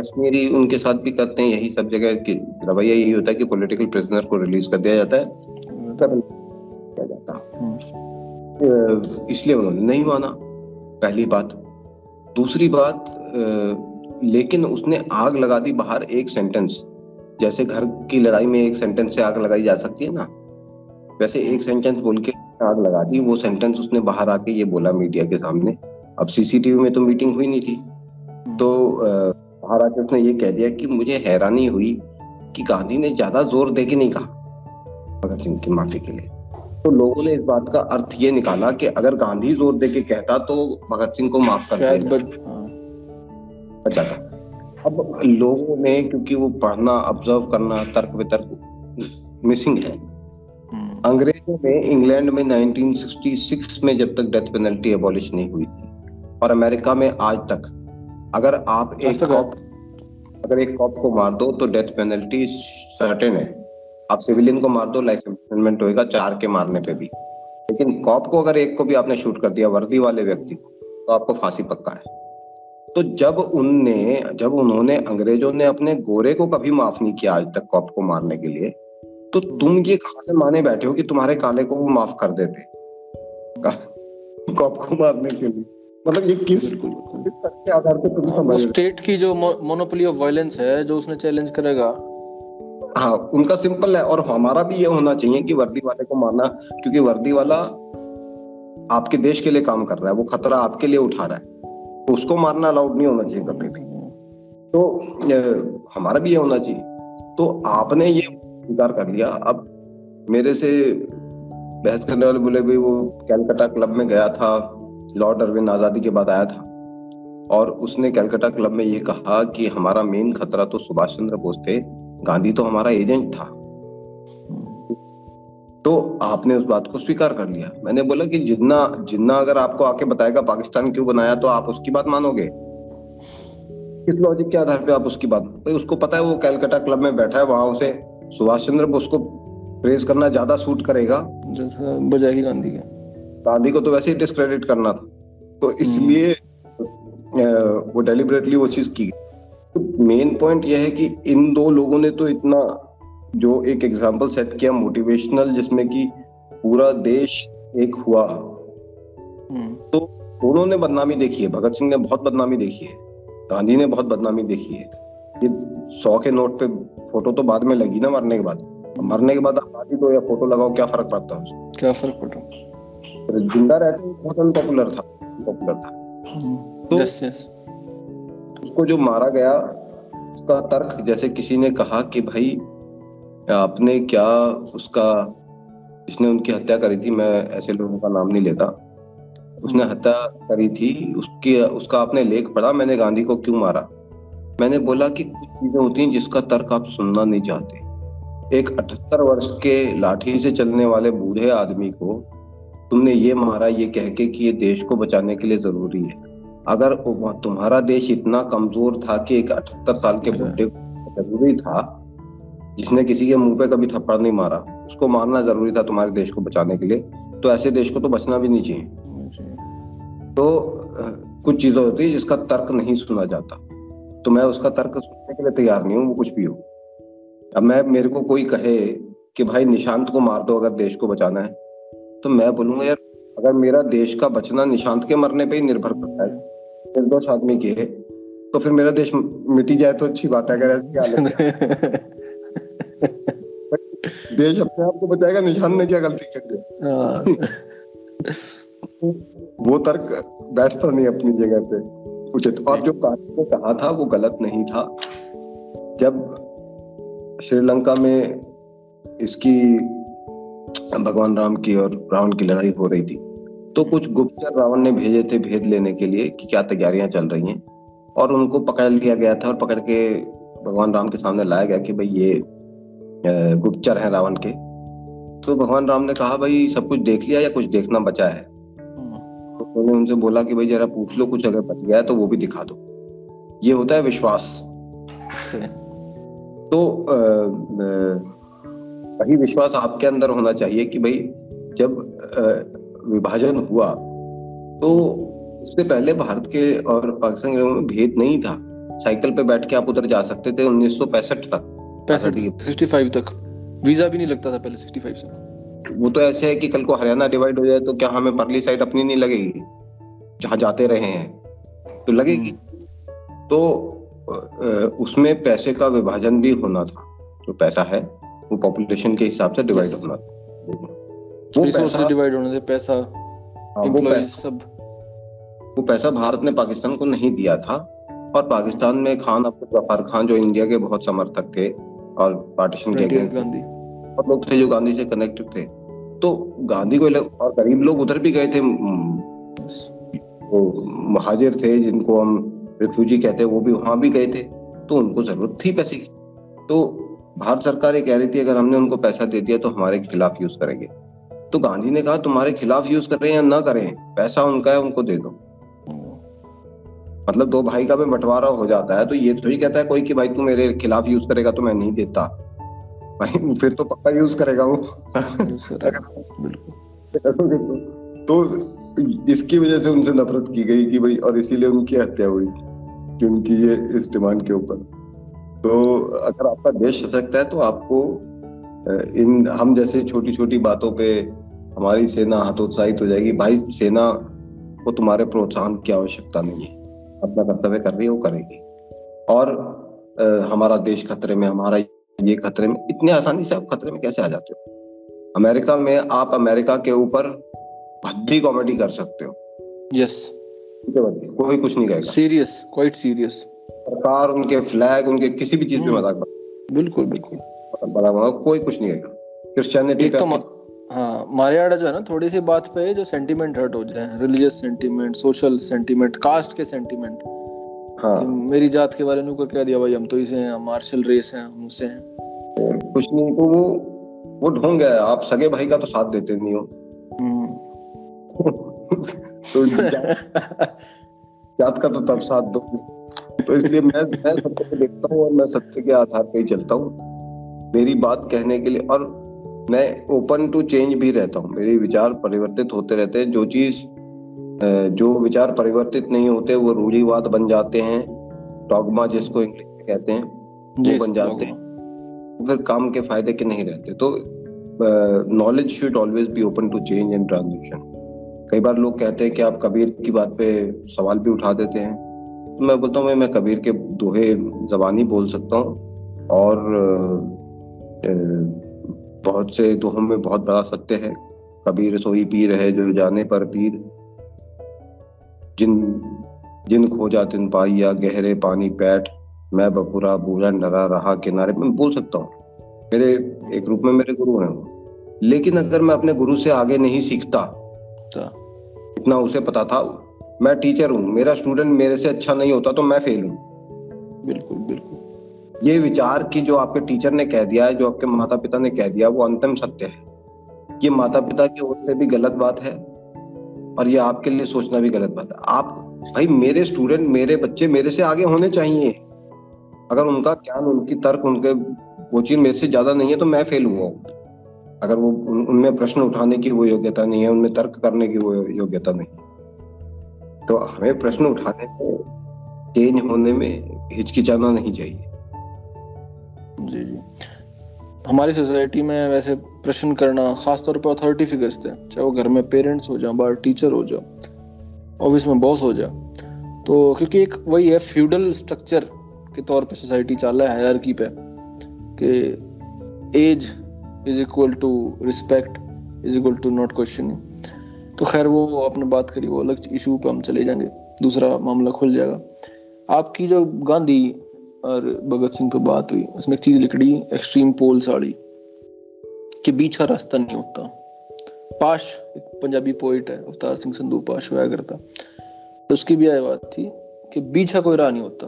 कश्मीरी उनके साथ भी करते हैं यही सब जगह की रवैया यही होता है कि पॉलिटिकल प्रिजनर को रिलीज़ कर दिया जाता है। जाता इसलिए उन्होंने नहीं माना पहली बात। दूसरी बात लेकिन उसने आग लगा दी बाहर एक सेंटेंस जैसे घर की लड़ाई में एक सेंटेंस से आग लगाई जा सकती है ना? वैसे एक सेंटेंस बोल के आग लगा दी वो सेंटेंस उसने बाहर आके ये बोला मीडिया के सामने। अब सीसीटीवी में तो मीटिंग हुई नहीं थी। तो बाहर आके उसने ये कह दिया कि मुझे हैरानी हुई कि गांधी ने ज़्यादा ज़ोर दे के नहीं कहा। भगत सिंह की माफ़ी के लिए। तो लोगों ने इस बात का अर्थ ये निकाला कि अगर गांधी ज़ोर दे के कहता तो भगत सिंह को माफ़ कर बच जाता। अब लोगों ने क्योंकि वो पढ़ना ऑब्ज़र्व करना तर्क वितर्क मिसिंग है। हम्म। अंग्रेज़ों ने इंग्लैंड में 1966 में जब तक डेथ पेनल्टी एबॉलिश नहीं हुई थी और अमेरिका में आज तक अगर आप एक कॉप अगर एक कॉप को मार दो तो डेथ पेनल्टी सर्टेन है। आप सिविलियन को मार दो लाइफ इम्प्रिजनमेंट होएगा चार के मारने पे भी। लेकिन कॉप को अगर एक को भी आपने शूट कर दिया वर्दी वाले व्यक्ति को तो आपको फांसी पक्का है। तो जब उनने जब उन्होंने अंग्रेज़ों ने अपने गोरे को कभी माफ़ नहीं किया आज तक कॉप को मारने के लिए तो तुम ये कहा से माने बैठे हो कि तुम्हारे काले को वो माफ़ कर देते? कॉप को मारने के लिए। मतलब ये किस आधार पे तुम समझ स्टेट की जो मोनोपोली ऑफ़ वायलेंस है जो उसने चैलेंज करेगा हाँ उनका सिंपल है और हमारा भी ये होना चाहिए कि वर्दी वाले को मारना, क्योंकि वर्दी वाला आपके देश के लिए काम कर रहा है, वो खतरा आपके लिए उठा रहा है। तो उसको मारना अलाउड नहीं होना चाहिए कभी भी तो हमारा भी ये होना चाहिए। तो आपने ये स्वीकार कर लिया। अब मेरे से बहस करने वाले बोले, भाई, वो कैलकाटा क्लब में गया था, लॉर्ड अरविंद आज़ादी के बाद आया था। और उसने कैलकाटा क्लब में ये कहा कि हमारा मेन खतरा तो सुभाष चंद्र बोस थे। गांधी तो हमारा एजेंट था। तो आपने उस बात को स्वीकार कर लिया। मैंने बोला कि जिन्ना जिन्ना अगर आपको आके बताएगा पाकिस्तान क्यों बनाया तो आप उसकी बात मानोगे? किस लॉजिक के आधार पे आप उसकी बात भाई उसको पता है वो कैलकाटा क्लब में बैठा है वहाँ उसे सुभाष चंद्र बोस को प्रेस करना ज़्यादा सूट करेगा। बजाय गांधी के। गांधी को तो वैसे ही डिस्क्रेडिट करना था। तो इसलिए वो डेलिबरेटली वो चीज़ की गई। मेन पॉइंट यह है कि इन दो लोगों ने तो इतना जो एक एग्ज़ाम्पल सेट किया मोटिवेशनल जिसमें कि पूरा देश एक हुआ हम्म। तो दोनों ने बदनामी देखी है भगत सिंह ने बहुत बदनामी देखी है गांधी ने बहुत बदनामी देखी है ये सौ के नोट पे फ़ोटो तो बाद में लगी ना मरने के बाद मरने के बाद आप गांधी दो या फ़ोटो लगाओ क्या फ़र्क पड़ता है क्या फ़र्क पड़ता है ज़िंदा रहते बहुत अनपॉपुलर था पॉपुलर था हम्म। तो yes, yes. उसको जो मारा गया उसका तर्क जैसे किसी ने कहा कि भाई आपने क्या उसका जिसने उनकी हत्या करी थी मैं ऐसे लोगों का नाम नहीं लेता। उसने हम्म। हत्या करी थी उसकी उसका आपने लेख पढ़ा मैंने गांधी को क्यों मारा? मैंने बोला कि कुछ चीज़ें होती हैं जिसका तर्क आप सुनना नहीं चाहते। एक अठहत्तर वर्ष के लाठी से चलने वाले बूढ़े आदमी को तुमने ये मारा ये कह के कि ये देश को बचाने के लिए ज़रूरी है। अगर तुम्हारा देश इतना कमज़ोर था कि एक अठहत्तर साल के बुढ़े ज़रूरी था जिसने किसी के मुँह पे कभी थप्पड़ नहीं मारा उसको मारना ज़रूरी था तुम्हारे देश को बचाने के लिए तो ऐसे देश को तो बचना भी नहीं चाहिए। तो कुछ चीज़ें होती है जिसका तर्क नहीं सुना जाता। तो मैं उसका तर्क सुनने के लिए तैयार नहीं हूँ वो कुछ भी हो। अब मैं मेरे को कोई कहे कि भाई निशांत को मार दो अगर देश को बचाना है तो मैं बोलूँगा यार अगर मेरा देश का बचना निशांत के मरने पे ही निर्भर करता है निर्दोष आदमी की है तो फिर मेरा देश मिटी जाए तो अच्छी बात है अगर ऐसी हालत देश अपने आप को बचाएगा निशान ने क्या गलती कर दिया हाँ। वो तर्क बैठता नहीं अपनी जगह पे। उचित। और जो कानून ने कहा था वो गलत नहीं था। जब श्रीलंका में इसकी भगवान राम की और रावण की लड़ाई हो रही थी तो कुछ गुप्तचर रावण ने भेजे थे भेद लेने के लिए कि क्या तैयारियाँ चल रही हैं। और उनको पकड़ लिया गया था और पकड़ के भगवान राम के सामने लाया गया कि भाई ये गुप्तचर हैं रावण के। तो भगवान राम ने कहा भाई सब कुछ देख लिया या कुछ देखना बचा है? तो उन्होंने उनसे बोला कि भाई जरा पूछ लो कुछ अगर बच गया तो वो भी दिखा दो। ये होता है विश्वास। तो वही विश्वास आपके अंदर होना चाहिए कि भाई जब विभाजन हुआ तो उससे पहले भारत के और पाकिस्तान के में भेद नहीं था। साइकिल पे बैठ के आप उधर जा सकते थे उन्नीस सौ पैंसठ तक। पैंसठ तक वीज़ा भी नहीं लगता था पहले सिक्सटी फाइव से। वो तो ऐसे है कि कल को हरियाणा डिवाइड हो जाए तो क्या हमें परली साइड अपनी नहीं लगेगी? जहाँ जाते रहे हैं तो लगेगी। हम्म। तो उसमें पैसे का विभाजन भी होना था। जो पैसा है वो पॉपुलेशन के हिसाब से डिवाइड होना था। वो पैसा डिवाइड होने से पैसा हाँ, वो पैसा सब। वो पैसा भारत ने पाकिस्तान को नहीं दिया था और पाकिस्तान में खान अब्दुल गफार खान जो इंडिया के बहुत समर्थक थे और पार्टीशन के गांधी। और लोग थे जो गांधी से कनेक्टेड थे। तो गांधी को और गरीब लोग उधर भी गए थे वो महाजिर थे जिनको हम रिफ्यूजी कहते हैं वो भी वहाँ भी गए थे। तो उनको ज़रूरत थी पैसे की। तो भारत सरकार ये कह रही थी अगर हमने उनको पैसा दे दिया तो हमारे खिलाफ यूज़ करेंगे। तो गांधी ने कहा, तुम्हारे खिलाफ यूज़ कर या ना करें, पैसा उनका है, उनको दे दो। मतलब दो भाई का भी बंटवारा हो जाता है तो ये थोड़ी कहता है कोई कि भाई तू मेरे खिलाफ यूज़ करेगा तो मैं नहीं देता। भाई, फिर तो पक्का यूज़ करेगा वो। तो इसकी वजह से उनसे नफरत की गई कि भाई, और इसीलिए उनकी हत्या हुई, कि उनकी ये इस डिमांड के ऊपर। तो अगर आपका देश सशक्त है तो आपको इन, हम जैसे छोटी छोटी बातों पे हमारी सेना हतोत्साहित हो जाएगी। भाई सेना को तुम्हारे प्रोत्साहन की आवश्यकता नहीं है। अपना कर्तव्य कर रही है वो करेगी। और आ, हमारा देश खतरे में हमारा ये खतरे में इतने आसानी से आप खतरे में कैसे आ जाते हो? अमेरिका में आप अमेरिका के ऊपर भद्दी कॉमेडी कर सकते हो। यस कोई कुछ नहीं कहेगा। सीरियस क्वाइट सीरियस सरकार उनके फ्लैग उनके किसी भी चीज़ पे हम्म। मज़ाक बिल्कुल बिल्कुल। कोई कुछ नहीं कहेगा। क्रिश्चियनिटी तो हाँ मारियाडा जो है ना थोड़ी सी बात पे जो सेंटीमेंट हर्ट हो जाए religious sentiment social sentiment caste के सेंटीमेंट हाँ। मेरी जात के बारे में कर कह दिया भाई हम तो इसे हैं मार्शल रेस हैं हम उससे हैं। कुछ नहीं तो वो वो ढोंग है आप सगे भाई का तो साथ देते नहीं हो। हम्म। तो जात का तो तब साथ दो। तो इसलिए मैं मैं सत्य को देखता हूँ और मैं सत्य के आधार पे ही चलता हूँ। मेरी बात कहने के लिए और मैं ओपन टू चेंज भी रहता हूँ। मेरे विचार परिवर्तित होते रहते हैं। जो चीज़ जो विचार परिवर्तित नहीं होते वो रूढ़ीवाद बन जाते हैं। डॉगमा जिसको इंग्लिश में कहते हैं वो बन जाते हैं। फिर काम के फ़ायदे के नहीं रहते। तो knowledge should always be open to change and transition कई बार लोग कहते हैं कि आप कबीर की बात पे सवाल भी उठा देते हैं। तो मैं बोलता हूँ मैं कबीर के दोहे जबानी बोल सकता हूँ और बहुत से दोहों में बहुत बड़ा सत्य है। कबीर सोई पीर है जो जाने पर पीर। जिन जिन खोजा तिन पाइया गहरे पानी पैठ। मैं बपुरा बूझा डरा रहा किनारे। मैं बोल सकता हूँ मेरे एक रूप में मेरे गुरु हैं वो। लेकिन अगर मैं अपने गुरु से आगे नहीं सीखता इतना उसे पता था मैं टीचर हूँ मेरा स्टूडेंट मेरे से अच्छा नहीं होता तो मैं फेल हूँ। बिल्कुल बिल्कुल। ये विचार की जो आपके टीचर ने कह दिया है जो आपके माता पिता ने कह दिया वो अंतिम सत्य है। ये माता पिता की ओर से भी गलत बात है और ये आपके लिए सोचना भी गलत बात है। आप भाई मेरे स्टूडेंट मेरे बच्चे मेरे से आगे होने चाहिए। अगर उनका ज्ञान उनकी तर्क उनके चीज़ मेरे से ज़्यादा नहीं है तो मैं फेल हुआ हूँ। अगर वो उन, उनमें प्रश्न उठाने की वो योग्यता नहीं है उनमें तर्क करने की वो योग्यता नहीं तो हमें प्रश्न उठाने में चेंज होने में हिचकिचाना नहीं चाहिए। जी जी। हमारी सोसाइटी में वैसे प्रश्न करना, खासतौर पर अथॉरिटी फिगर्स थे। चाहे वो घर में पेरेंट्स हो जाए, बाहर टीचर हो जाए ऑफ़िस में बॉस हो जाए। तो क्योंकि एक वही है फ्यूडल स्ट्रक्चर के तौर पे सोसाइटी चल है हायरकी पे, कि age is equal to respect is equal to not questioning तो खैर, वो आपने बात करी, वो अलग इशू पे हम चले जाएँगे। दूसरा मामला खुल जाएगा। आपकी जो गांधी और भगत सिंह पे बात हुई। उसमें एक चीज़ लिखड़ी एक्सट्रीम पोल साड़ी कि बीच का रास्ता नहीं होता। पाश एक पंजाबी पोइट है अवतार सिंह संधू पाश हुआ करता। तो उसकी भी यह बात थी कि बीच का कोई राह नहीं होता।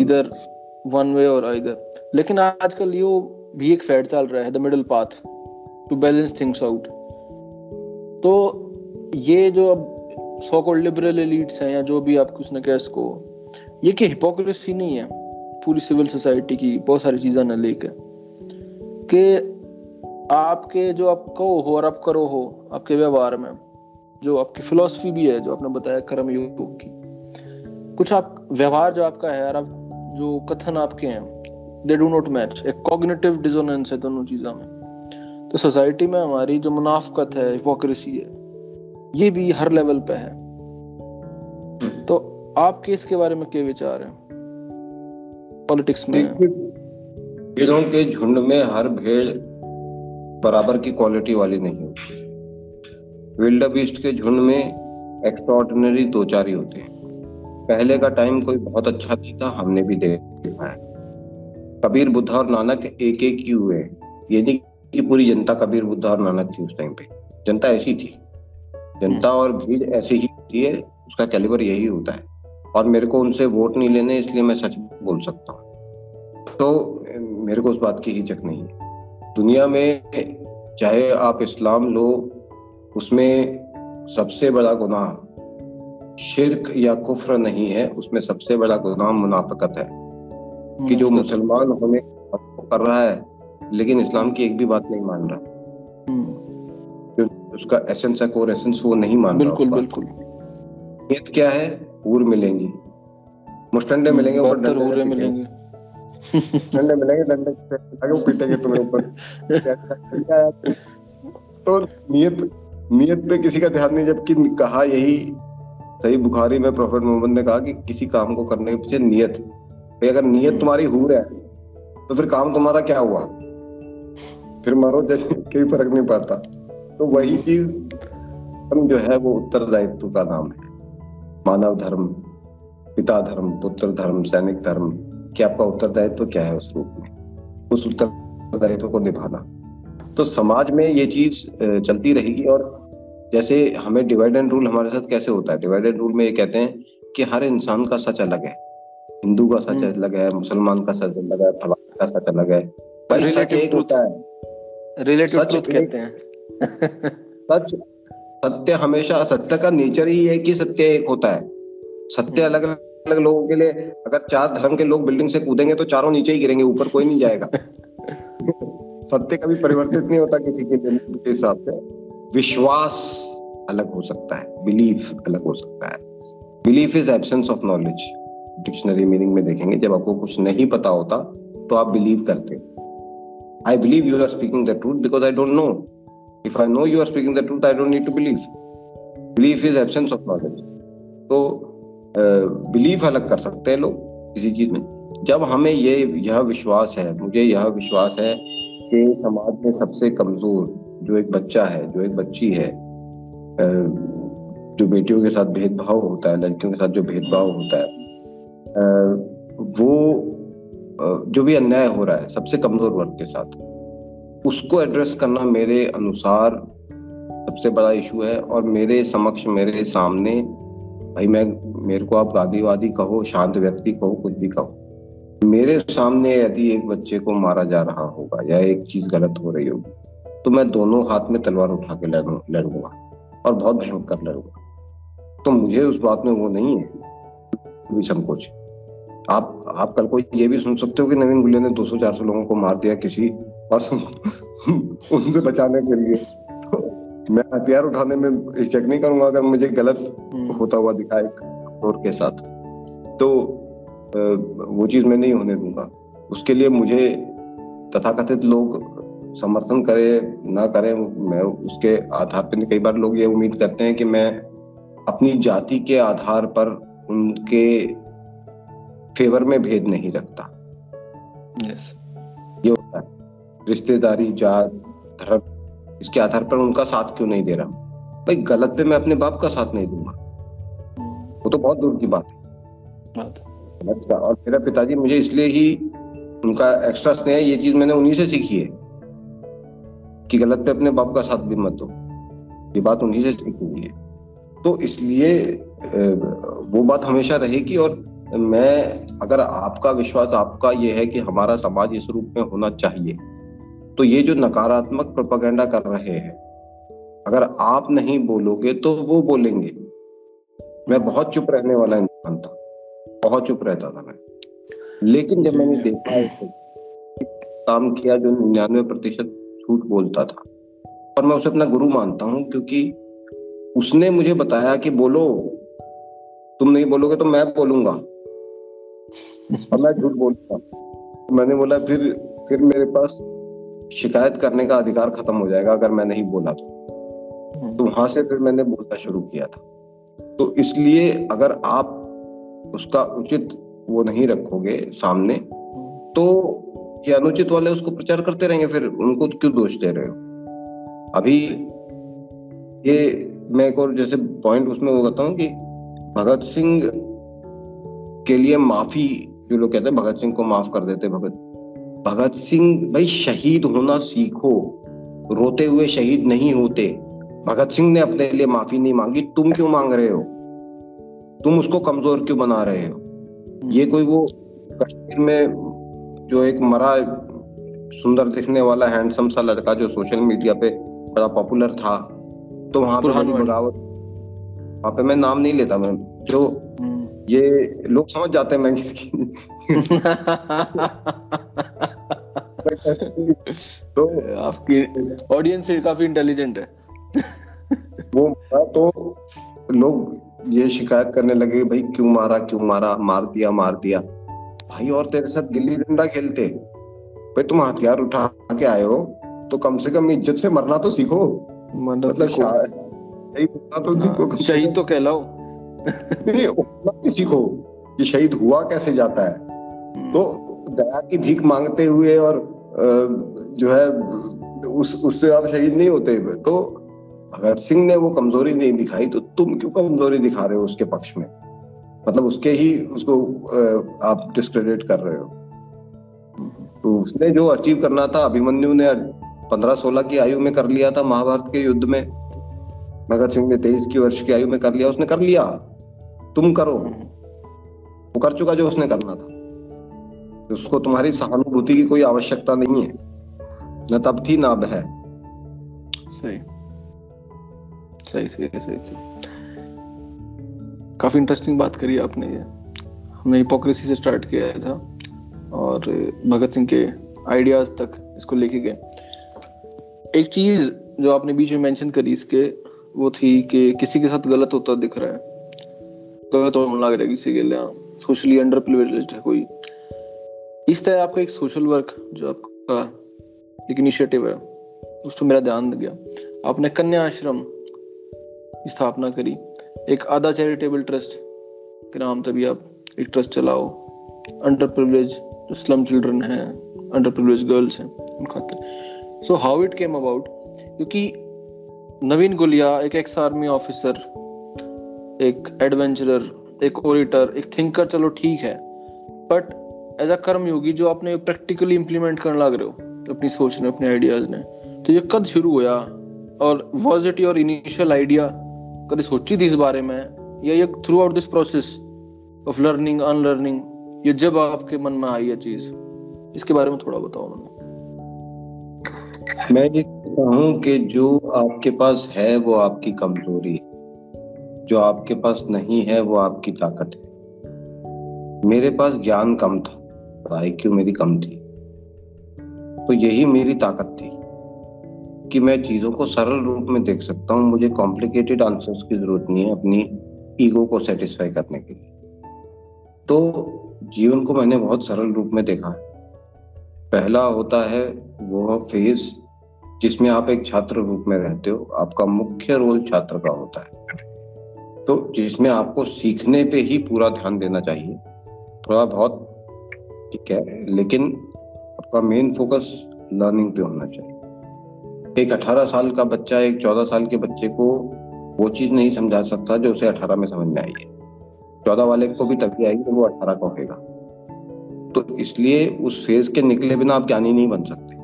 इधर वन वे और इधर। लेकिन आजकल यो भी एक फैड चल रहा है the middle path to balance things out तो ये जो अब सो कॉल्ड लिबरल एलिट्स हैं या जो भी आप कुछ न कह इसको ये कि हिपोक्रेसी नहीं है, पूरी सिविल सोसाइटी की बहुत सारी चीज़ें न लेकर कि आपके जो आप कहो हो और आप करो हो, आपके व्यवहार में, जो आपकी फिलोसफी भी है, जो आपने बताया कर्म योग की, कुछ आप, व्यवहार जो आपका है और आप जो कथन आपके हैं दे डू नॉट मैच एक कॉग्निटिव डिजोनेंस है दोनों चीज़ों में। तो सोसाइटी में हमारी जो मुनाफकत है हिपोक्रेसी है, ये भी हर लेवल पे है। तो आपके इसके बारे में क्या विचार है? पॉलिटिक्स में। भेड़ों के झुंड में हर भेड़ बराबर की क्वालिटी वाली नहीं होती। विल्ड बीस्ट के झुंड में एक्स्ट्रॉर्डिनरी दो चार ही होते हैं। पहले का टाइम कोई बहुत अच्छा नहीं था हमने भी देखा है। कबीर बुद्धा और नानक एक एक ही हुए। ये नहीं कि पूरी जनता कबीर बुद्धा और नानक थी उस टाइम पे। जनता ऐसी थी। जनता और भीड़ ऐसी ही होती है उसका कैलिबर यही होता है। और मेरे को उनसे वोट नहीं लेने इसलिए मैं सच बोल सकता हूँ। तो मेरे को उस बात की हिचक नहीं है। दुनिया में चाहे आप इस्लाम लो उसमें सबसे बड़ा गुनाह शिरक या कुफ्र नहीं है उसमें सबसे बड़ा गुनाह मुनाफकत है। कि जो मुसलमान होने कर रहा है लेकिन इस्लाम की एक भी बात नहीं मान रहा। हम्म। उसका एसेंस है कोर एसेंस वो नहीं मान बिल्कुल रहा बिल्कुल। नियत क्या है? हूर मिलेंगी। मुस्टंडे हम्म, मिलेंगे ऊपर डंडे मिलेंगे। डंडे मिलेंगे डंडे पीटेंगे तुम्हें ऊपर। तो नियत नियत पे किसी का ध्यान नहीं जबकि कहा यही सही बुखारी में प्रोफेट मोहम्मद ने कहा कि किसी काम को करने के पीछे नियत। भाई अगर नियत तुम्हारी हूर है तो फिर काम तुम्हारा क्या हुआ? फिर मारो जैसे कोई फ़र्क नहीं पड़ता। तो वही चीज़ हम जो है वो उत्तरदायित्व का नाम है। मानव धर्म पिता धर्म पुत्र धर्म सैनिक धर्म कि आपका उत्तरदायित्व तो क्या है उस रूप में? उस उत्तरदायित्व तो को निभाना। तो समाज में ये चीज़ चलती रहेगी और जैसे हमें डिवाइड एंड रूल हमारे साथ कैसे होता है? डिवाइड एंड रूल में ये कहते हैं कि हर इंसान का सच अलग है। हिंदू का सच हम्म। अलग है मुसलमान का सच अलग है फलाना का सच अलग है। पर सच एक होता है। रिलेटिव ट्रुथ कहते हैं। सच सत्य हमेशा सत्य का नेचर ही है कि सत्य एक होता है। सत्य अलग अलग लोगों के लिए अगर चार धर्म के लोग बिल्डिंग से कूदेंगे तो चारों नीचे ही गिरेंगे ऊपर कोई नहीं जाएगा। सत्य कभी परिवर्तित नहीं होता किसी के हिसाब से। विश्वास अलग हो सकता है बिलीफ अलग हो सकता है। Belief is absence of knowledge. Dictionary meaning में देखेंगे जब आपको कुछ नहीं पता होता तो आप बिलीव करते I believe you are speaking the truth because I don't know if I know you are speaking the truth I don't need to believe belief is absence of knowledge तो बिलीफ अलग कर सकते हैं लोग, किसी चीज़ में। जब हमें ये, यह विश्वास है, मुझे यह विश्वास है कि समाज में सबसे कमज़ोर जो एक बच्चा है, जो एक बच्ची है जो बेटियों के साथ भेदभाव होता है, लड़कियों के साथ जो भेदभाव होता है वो जो भी अन्याय हो रहा है, सबसे कमज़ोर वर्ग के साथ। उसको एड्रेस करना मेरे अनुसार सबसे बड़ा इशू है और मेरे समक्ष, मेरे सामने, भाई मैं, मेरे को आप गांधीवादी कहो, शांत व्यक्ति कहो, कुछ भी कहो। मेरे सामने यदि एक बच्चे को मारा जा रहा होगा या एक चीज़ गलत हो रही होगी तो मैं दोनों हाथ में तलवार उठा के लड़ूँगा और बहुत भयंकर लड़ूँगा। तो मुझे उस बात में वो नहीं है। संकोच। आप आप कल को ये भी सुन सकते हो कि नवीन गुलिया ने 200-400 लोगों को मार दिया, किसी बस उनसे बचाने के लिए। मैं हथियार उठाने में चेक नहीं करूँगा अगर मुझे गलत हम्म। होता हुआ दिखाए और के साथ। तो वो चीज़ मैं नहीं होने दूँगा। उसके लिए मुझे तथाकथित लोग समर्थन करे ना करे मैं उसके आधार पर कई बार लोग ये उम्मीद करते हैं कि मैं अपनी जाति के आधार पर उनके फेवर में भेद नहीं रखता। Yes. ये होता है। रिश्तेदारी जात धर्म इसके आधार पर उनका साथ क्यों नहीं दे रहा? भाई गलत पे मैं अपने बाप का साथ नहीं दूँगा। वो तो बहुत दूर की बात है। गलत का और मेरा पिताजी मुझे इसलिए ही उनका एक्स्ट्रा स्नेह ये चीज़ मैंने उन्हीं से सीखी है कि गलत पे अपने बाप का साथ भी मत दो। ये बात उन्हीं से सीखी हुई है। तो इसलिए वो बात हमेशा रहेगी और मैं अगर आपका विश्वास आपका ये है कि हमारा समाज इस रूप में होना चाहिए तो ये जो नकारात्मक प्रोपागेंडा कर रहे हैं अगर आप नहीं बोलोगे तो वो बोलेंगे। मैं बहुत चुप रहने वाला इंसान था बहुत चुप रहता था मैं। लेकिन जब मैंने देखा काम किया जो निन्यानवे प्रतिशत झूठ बोलता था और मैं उसे अपना गुरु मानता हूँ क्योंकि उसने मुझे बताया कि बोलो तुम नहीं बोलोगे तो मैं बोलूँगा। और मैं झूठ बोलूँगा मैंने बोला फिर फिर मेरे पास शिकायत करने का अधिकार खत्म हो जाएगा अगर मैं नहीं बोला तो। तो वहाँ से फिर मैंने बोलना शुरू किया था। तो इसलिए अगर आप उसका उचित वो नहीं रखोगे सामने तो ये अनुचित वाले उसको प्रचार करते रहेंगे फिर उनको क्यों दोष दे रहे हो? अभी ये मैं एक और जैसे पॉइंट उसमें वो कहता हूँ कि भगत सिंह के लिए माफ़ी जो लोग कहते हैं भगत सिंह को माफ़ कर देते भगत भगत सिंह भाई शहीद होना सीखो। रोते हुए शहीद नहीं होते। भगत सिंह ने अपने लिए माफ़ी नहीं मांगी। तुम क्यों मांग रहे हो? तुम उसको कमज़ोर क्यों बना रहे हो? ये कोई वो कश्मीर में जो एक मरा सुंदर दिखने वाला हैंडसम सा लड़का जो सोशल मीडिया पे बड़ा पॉपुलर था तो वहाँ पे बड़ी बगावत वहाँ पे मैं नाम नहीं लेता मैं जो हम्म। ये लोग समझ जाते हैं मैं किसकी तो आपकी ऑडियंस काफ़ी इंटेलिजेंट है। वो तो लोग ये शिकायत करने लगे भाई क्यों मारा क्यों मारा मार दिया मार दिया। भाई और तेरे साथ गिल्ली डंडा खेलते? भाई तुम हथियार उठा के आए हो तो कम से कम इज़्ज़त से मरना तो सीखो। मतलब शहीद तो सीखो शहीद तो कहलाओ। नहीं सीखो कि शहीद हुआ कैसे जाता है। हम्म। तो दया की भीख मांगते हुए और जो है, उस, उससे आप शहीद नहीं होते। तो भगत सिंह ने वो कमज़ोरी नहीं दिखाई तो तुम क्यों कमज़ोरी दिखा रहे हो उसके पक्ष में? मतलब उसके ही, उसको आप डिस्क्रेडिट कर रहे हो। तो उसने जो अचीव करना था, अभिमन्यु ने पंद्रह सोलह की आयु में कर लिया था महाभारत के युद्ध में। भगत सिंह ने तेईस की वर्ष की आयु में कर लिया, उसने कर लिया। तुम करो। वो कर चुका जो उसने करना था। उसको तुम्हारी सहानुभूति की कोई आवश्यकता नहीं है। न तब थी ना अब है। सही। सही सही सही, सही। काफ़ी इंटरेस्टिंग बात करी आपने ये। हमने हिपोक्रेसी से स्टार्ट किया था और भगत सिंह के आइडियाज़ तक इसको लेके गए। एक चीज़ जो आपने बीच में मेंशन करी इसके वो थी कि किसी के साथ गलत होता दिख रहा है। गलत होने लग रहा है किसी के लिए। सोशली अंडर प्रिविलेज्ड है कोई। इस तरह आपका एक सोशल वर्क जो आपका एक इनिशिएटिव है उस पर मेरा ध्यान गया। आपने कन्या आश्रम स्थापना करी। एक आधा चैरिटेबल ट्रस्ट के नाम से भी आप एक ट्रस्ट चलाओ। अंडर प्रिविलेज जो स्लम चिल्ड्रन हैं अंडर प्रिविलेज गर्ल्स हैं उन so how it came about क्योंकि नवीन गुलिया, एक एक्स आर्मी ऑफिसर एक एडवेंचरर एक ओरेटर एक थिंकर चलो ठीक है। बट एज अ कर्म योगी जो आपने प्रैक्टिकली इम्प्लीमेंट करने लग रहे हो, अपनी सोच ने, अपने आइडियाज़ ने। तो ये कद शुरू हुआ, और was it your initial idea कभी सोची थी इस बारे में? या ये throughout this process of learning unlearning ये जब आपके मन में आई है चीज़? इसके बारे में थोड़ा बताओ उन्होंने। मैं ये कहूँ कि जो आपके पास है, वो आपकी कमज़ोरी है। जो आपके पास नहीं है, वो आपकी ताकत है। मेरे पास ज्ञान कम था। आई क्यू मेरी कम थी। तो यही मेरी ताकत थी कि मैं चीज़ों को सरल रूप में देख सकता हूँ। मुझे कॉम्प्लिकेटेड आंसर्स की ज़रूरत नहीं है अपनी ईगो को सेटिस्फाई करने के लिए। तो जीवन को मैंने बहुत सरल रूप में देखा पहला होता है वो फ़ेज़ जिसमें आप एक छात्र रूप में रहते हो। आपका मुख्य रोल छात्र का होता है। तो जिसमें आपको सीखने पे ही पूरा ध्यान देना चाहिए। थोड़ा बहुत ठीक है, लेकिन आपका मेन फोकस लर्निंग पे होना चाहिए। एक 18 साल का बच्चा, एक 14 साल के बच्चे को वो चीज़ नहीं समझा सकता जो उसे 18 में समझ में आई है। चौदह वाले को भी तभी आएगी वो अठारह का होगा तो इसलिए उस फ़ेज़ के निकले बिना आप ज्ञानी नहीं बन सकते।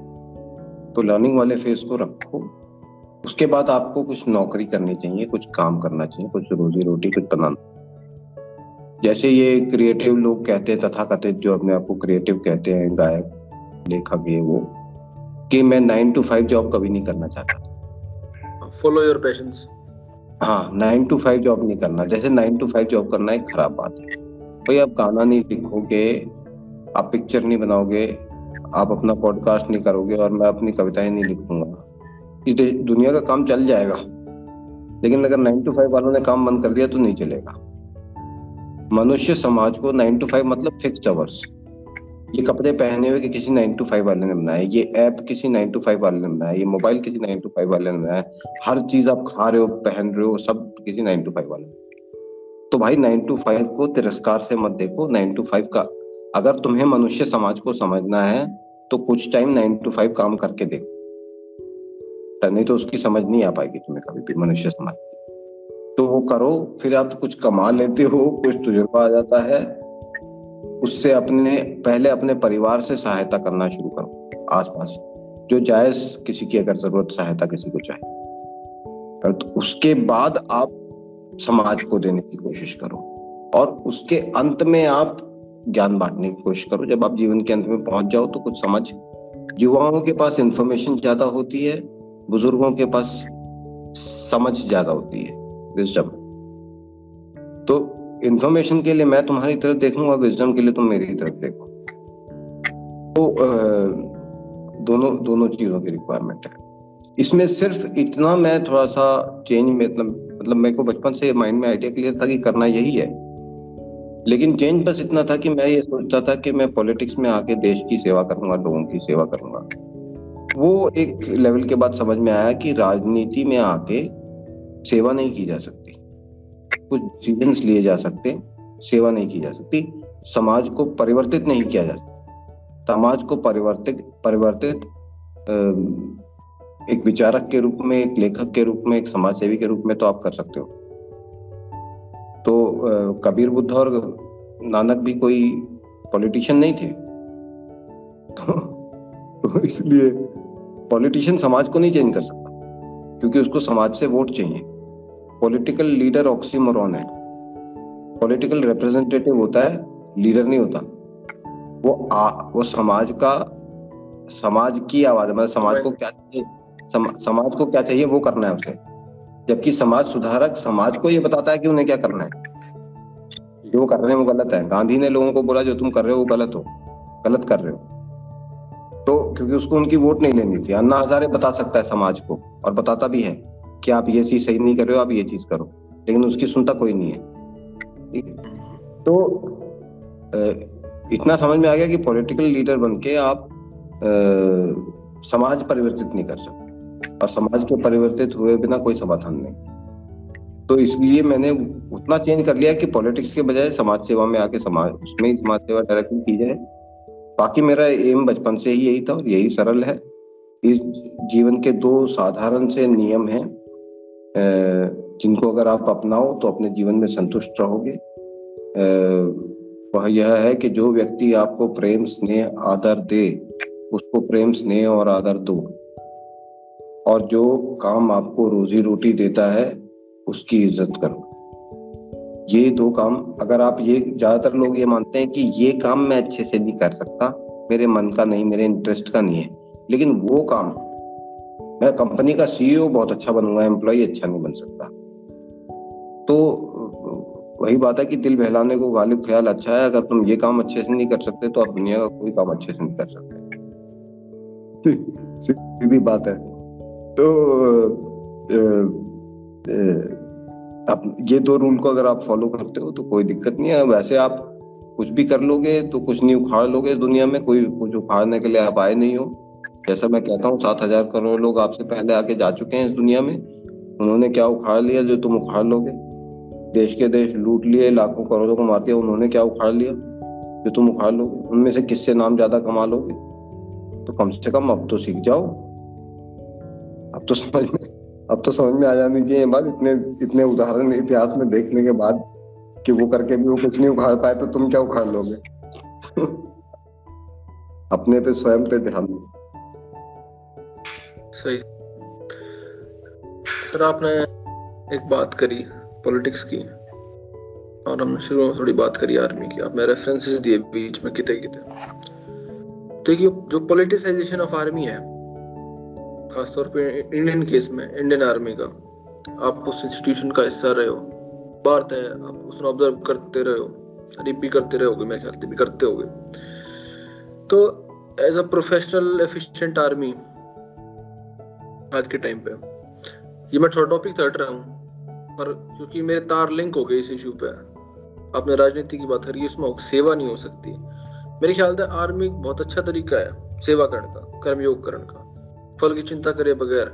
तो लर्निंग वाले फ़ेज़ को रखो। उसके बाद आपको कुछ नौकरी करनी चाहिए, कुछ काम करना चाहिए, कुछ रोजी रोटी, कुछ बनाना। जैसे ये क्रिएटिव लोग कहते हैं तथा कथित जो अपने आप को क्रिएटिव कहते हैं गायक लेखक ये वो कि मैं नाइन टू फाइव जॉब कभी नहीं करना चाहता फॉलो योर पैशंस हाँ नाइन टू फाइव जॉब नहीं करना। जैसे नाइन टू फाइव जॉब करना एक खराब बात है। भाई आप गाना नहीं लिखोगे आप पिक्चर नहीं बनाओगे आप अपना पॉडकास्ट नहीं करोगे और मैं अपनी कविताएँ नहीं लिखूँगा। दुनिया का काम चल जाएगा। लेकिन अगर नाइन टू फाइव वालों ने काम बंद कर दिया तो नहीं चलेगा। मनुष्य समाज को नाइन टू फाइव मतलब फिक्स्ड आवर्स ये कपड़े पहने हुए कि किसी नाइन टू फाइव वाले ने बनाया ये ऐप किसी नाइन टू फाइव वाले ने बनाया ये मोबाइल किसी नाइन टू फाइव वाले ने बनाया हर चीज़ आप खा रहे हो, पहन रहे हो, सब किसी नाइन टू फाइव वाले तो भाई नाइन टू फाइव को तिरस्कार से मत देखो नाइन टू फाइव का, अगर तुम्हें मनुष्य समाज को समझना है तो कुछ टाइम नाइन टू फाइव काम करके देखो। नहीं तो उसकी समझ नहीं आ पाएगी तुम्हें कभी भी मनुष्य समाज। तो वो करो, फिर आप कुछ कमा लेते हो, कुछ तजुर्बा आ जाता है। उससे अपने, पहले अपने परिवार से सहायता करना शुरू करो, आसपास। जो जायज़ किसी की अगर ज़रूरत, सहायता किसी को चाहिए। तो उसके बाद आप समाज को देने की कोशिश करो। और उसके अंत में आप ज्ञान बांटने की कोशिश करो। जब आप जीवन के अंत में पहुँच जाओ तो कुछ समझ। युवाओं के पास इंफॉर्मेशन ज़्यादा होती है, बुज़ुर्गों के पास समझ ज़्यादा होती है। विजडम तो इंफॉर्मेशन के लिए मैं तुम्हारी तरफ़ देखूँगा विजडम के लिए तुम मेरी तरफ़ देखो। तो दोनों दोनों चीज़ों की रिक्वायरमेंट है। इसमें सिर्फ़ इतना मैं थोड़ा सा चेंज मतलब मतलब मेरे को बचपन से माइंड में आइडिया क्लियर था कि करना यही है। लेकिन चेंज बस इतना था कि मैं ये सोचता था कि मैं पॉलिटिक्स में आके देश की सेवा करूँगा, लोगों की सेवा करूँगा। वो एक लेवल के बाद समझ में आया कि राजनीति में आके सेवा नहीं की जा सकती। कुछ डिसीज़न लिए जा सकते सेवा नहीं की जा सकती। समाज को परिवर्तित नहीं किया जा सकता। समाज को परिवर्तित परिवर्तित एक विचारक के रूप में एक लेखक के रूप में एक समाज सेवी के रूप में तो आप कर सकते हो। तो कबीर बुद्ध और नानक भी कोई पॉलिटिशियन नहीं थे। तो, तो इसलिए पॉलिटिशियन समाज को नहीं चेंज कर सकता क्योंकि उसको समाज से वोट चाहिए। पॉलिटिकल लीडर ऑक्सीमोरॉन है। पॉलिटिकल रिप्रेजेंटेटिव होता है लीडर नहीं होता। वो आ, वो समाज का समाज की आवाज़ मतलब समाज को क्या चाहिए सम, समाज को क्या चाहिए वो करना है उसे। जबकि समाज सुधारक समाज को ये बताता है कि उन्हें क्या करना है। जो कर रहे हैं वो गलत है। गांधी ने लोगों को बोला जो तुम कर रहे हो वो गलत हो। गलत कर रहे हो। तो क्योंकि उसको उनकी वोट नहीं लेनी थी। अन्ना हजारे बता सकता है समाज को और बताता भी है। कि आप ये चीज़ सही नहीं कर रहे हो, आप ये चीज़ करो। लेकिन उसकी सुनता कोई नहीं है। तो इतना समझ में आ गया कि पॉलिटिकल लीडर बन के आप समाज परिवर्तित नहीं कर सकते। और समाज के परिवर्तित हुए बिना कोई समाधान नहीं। तो इसलिए मैंने उतना चेंज कर लिया कि पॉलिटिक्स के बजाय समाज सेवा में आके समाज, उसमें ही समाज सेवा डायरेक्टली की जाए। बाकी मेरा एम बचपन से ही यही था और यही सरल है। इस जीवन के दो साधारण से नियम हैं। जिनको अगर आप अपनाओ तो अपने जीवन में संतुष्ट रहोगे। वह यह है कि जो व्यक्ति आपको प्रेम, स्नेह, आदर दे, उसको प्रेम, स्नेह और आदर दो। और जो काम आपको रोजी रोटी देता है, उसकी इज़्ज़त करो। ये दो काम, अगर आप ये, ज़्यादातर लोग ये मानते हैं कि ये काम मैं अच्छे से नहीं कर सकता, मेरे मन का नहीं, मेरे इंटरेस्ट का नहीं है। लेकिन वो काम मैं कंपनी का सीईओ बहुत अच्छा बनूँगा एम्प्लॉय अच्छा नहीं बन सकता। तो वही बात है कि दिल बहलाने को गालिब ख्याल अच्छा है अगर तुम ये काम अच्छे से नहीं कर सकते तो आप दुनिया का कोई काम अच्छे से नहीं कर सकते। सीधी बात है। तो ए, ए, अब ये दो रूल को अगर आप फॉलो करते हो तो कोई दिक्कत नहीं है। वैसे आप कुछ भी कर लोगे तो कुछ नहीं उखाड़ लोगे दुनिया में कोई कुछ उखाड़ने के लिए आप आए नहीं हो। जैसा मैं कहता हूँ, सात हज़ार करोड़ लोग आपसे पहले आके जा चुके हैं इस दुनिया में। उन्होंने क्या उखाड़ लिया जो तुम उखाड़ लोगे? देश के देश लूट लिए, लाखों करोड़ों को मार दिया उन्होंने क्या उखाड़ लिया जो तुम उखाड़ लोगे? उनमें से किससे नाम ज़्यादा कमा लोगे? तो कम से कम अब तो सीख जाओ। अब तो समझ में, अब तो समझ में आ जानी चाहिए बात इतने इतने उदाहरण इतिहास में देखने के बाद कि वो करके भी वो कुछ नहीं उखाड़ पाए तो तुम क्या उखाड़ लोगे? अपने पे स्वयं पे ध्यान दो। सही। सर आपने एक बात करी पॉलिटिक्स की, और हमने शुरू में थोड़ी बात करी आर्मी की। आपने रेफरेंसेस दिए बीच में कितने कितने देखिए, जो पॉलिटिसाइजेशन ऑफ़ आर्मी है, खासतौर पे इंडियन केस में इंडियन आर्मी का, आप उस इंस्टीट्यूशन का हिस्सा रहे हो। बात है, आप उसमें ऑब्ज़र्व करते रहे हो रिपी करते रहोगे मेरे ख्याल से भी करते होगे। तो as a professional efficient army आज के टाइम पे। ये मैं थोड़ा टॉपिक हट रहा हूँ, पर क्योंकि मेरे तार लिंक हो गए इस इशू पे। आपने राजनीति की बात करी, इसमें सेवा नहीं हो सकती। मेरे ख्याल से आर्मी एक बहुत अच्छा तरीका है, सेवा करने का, कर्मयोग करने का। फल की चिंता करे बगैर,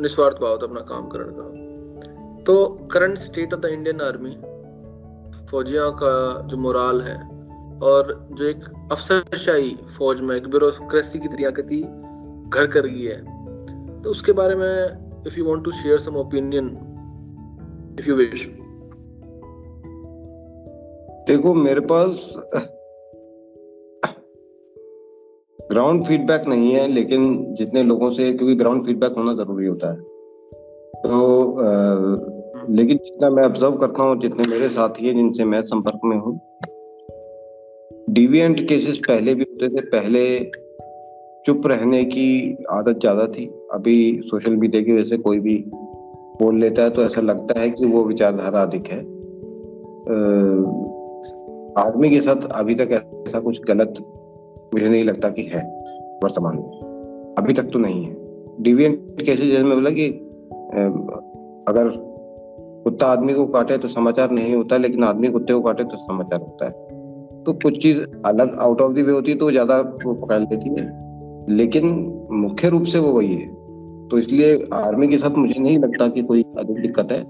निस्वार्थ भाव अपना काम करने का। तो current state of the Indian army फौजियों का जो मोराल है, और जो एक अफसरशाही फौज में एक ब्यूरोक्रेसी की तरीके घर कर गई है तो उसके बारे में if you want to share some opinion if you wish देखो मेरे पास ग्राउंड फीडबैक नहीं है लेकिन जितने लोगों से क्योंकि ग्राउंड फीडबैक होना ज़रूरी होता है। तो आ, लेकिन जितना मैं ऑब्ज़र्व करता हूँ जितने मेरे साथी हैं जिनसे मैं संपर्क में हूँ डिविएंट केसेस पहले भी होते थे पहले चुप रहने की आदत ज़्यादा थी। अभी सोशल मीडिया की वजह से कोई भी बोल लेता है तो ऐसा लगता है कि वो विचारधारा अधिक है। आदमी के साथ अभी तक ऐसा कुछ गलत मुझे नहीं लगता कि है, वर्तमान में। अभी तक तो नहीं है। डिविएंट केसेस जैसे मैं बोला कि अगर कुत्ता आदमी को काटे तो समाचार नहीं होता, लेकिन आदमी कुत्ते को काटे तो समाचार होता है। तो कुछ चीज़ अलग आउट ऑफ़ द वे होती है तो ज़्यादा पकड़ लेती है। लेकिन मुख्य रूप से वो वही है। तो इसलिए आर्मी के साथ मुझे नहीं लगता कि कोई अधिक दिक्कत है।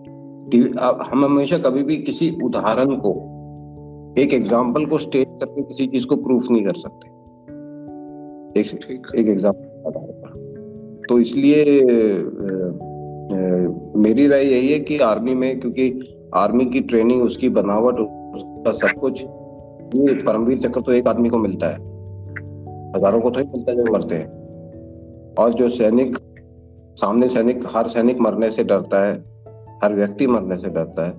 हम हमेशा कभी भी किसी उदाहरण को एक एग्ज़ाम्पल को स्टेट करके किसी चीज़ को प्रूफ नहीं कर सकते। एक एक एग्ज़ाम्पल आधार पर। तो इसलिए मेरी राय यही है कि आर्मी में क्योंकि आर्मी की ट्रेनिंग उसकी बनावट उसका सब कुछ ये परमवीर चक्र तो एक आदमी को मिलता है। हज़ारों को तो ही मिलता है जो मरते हैं। और जो सैनिक सामने सैनिक, हर सैनिक मरने से डरता है, हर व्यक्ति मरने से डरता है।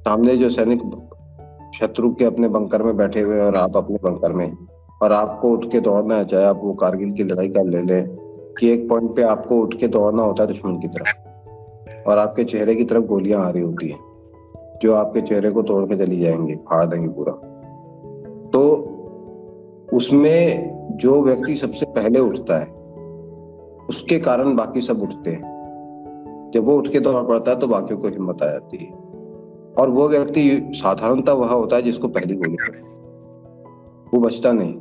सामने जो सैनिक शत्रु के अपने बंकर में बैठे हुए और आप अपने बंकर में, और आपको उठ के दौड़ना है, चाहे आप वो कारगिल की लड़ाई का ले लें, कि एक पॉइंट पे आपको उठ के दौड़ना होता है दुश्मन की तरफ़, और आपके चेहरे की तरफ़ गोलियाँ आ रही होती हैं, जो आपके चेहरे को तोड़ के चली जाएँगी, फाड़ देंगी पूरा। तो उसमें जो व्यक्ति सबसे पहले उठता है उसके कारण बाकी सब उठते हैं। जब वो उठ के दौड़ पड़ता है तो बाकियों को हिम्मत आ जाती है। और वो व्यक्ति साधारणता वह होता है जिसको पहली गोली पड़े। वो बचता नहीं।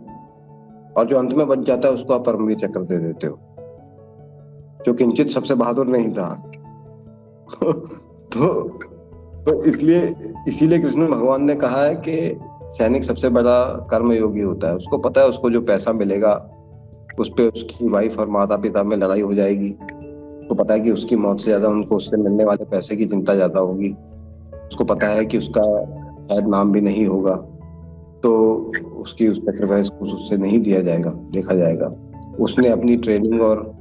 और जो अंत में बच जाता है उसको आप परमवीर चक्र दे देते हो। जो किंचित सबसे बहादुर नहीं था। तो तो इसलिए, इसीलिए कृष्ण भगवान ने कहा है कि सैनिक सबसे बड़ा कर्मयोगी होता है। उसको पता है उसको जो पैसा मिलेगा उस पर उसकी वाइफ और माता पिता में लड़ाई हो जाएगी। उसको पता है कि उसकी मौत से ज़्यादा उनको उससे मिलने वाले पैसे की चिंता ज़्यादा होगी। उसको पता है कि उसका शायद नाम भी नहीं होगा। तो उसकी उस सेक्रीफाइस को उससे नहीं दिया जाएगा, देखा जाएगा। उसने अपनी ट्रेनिंग और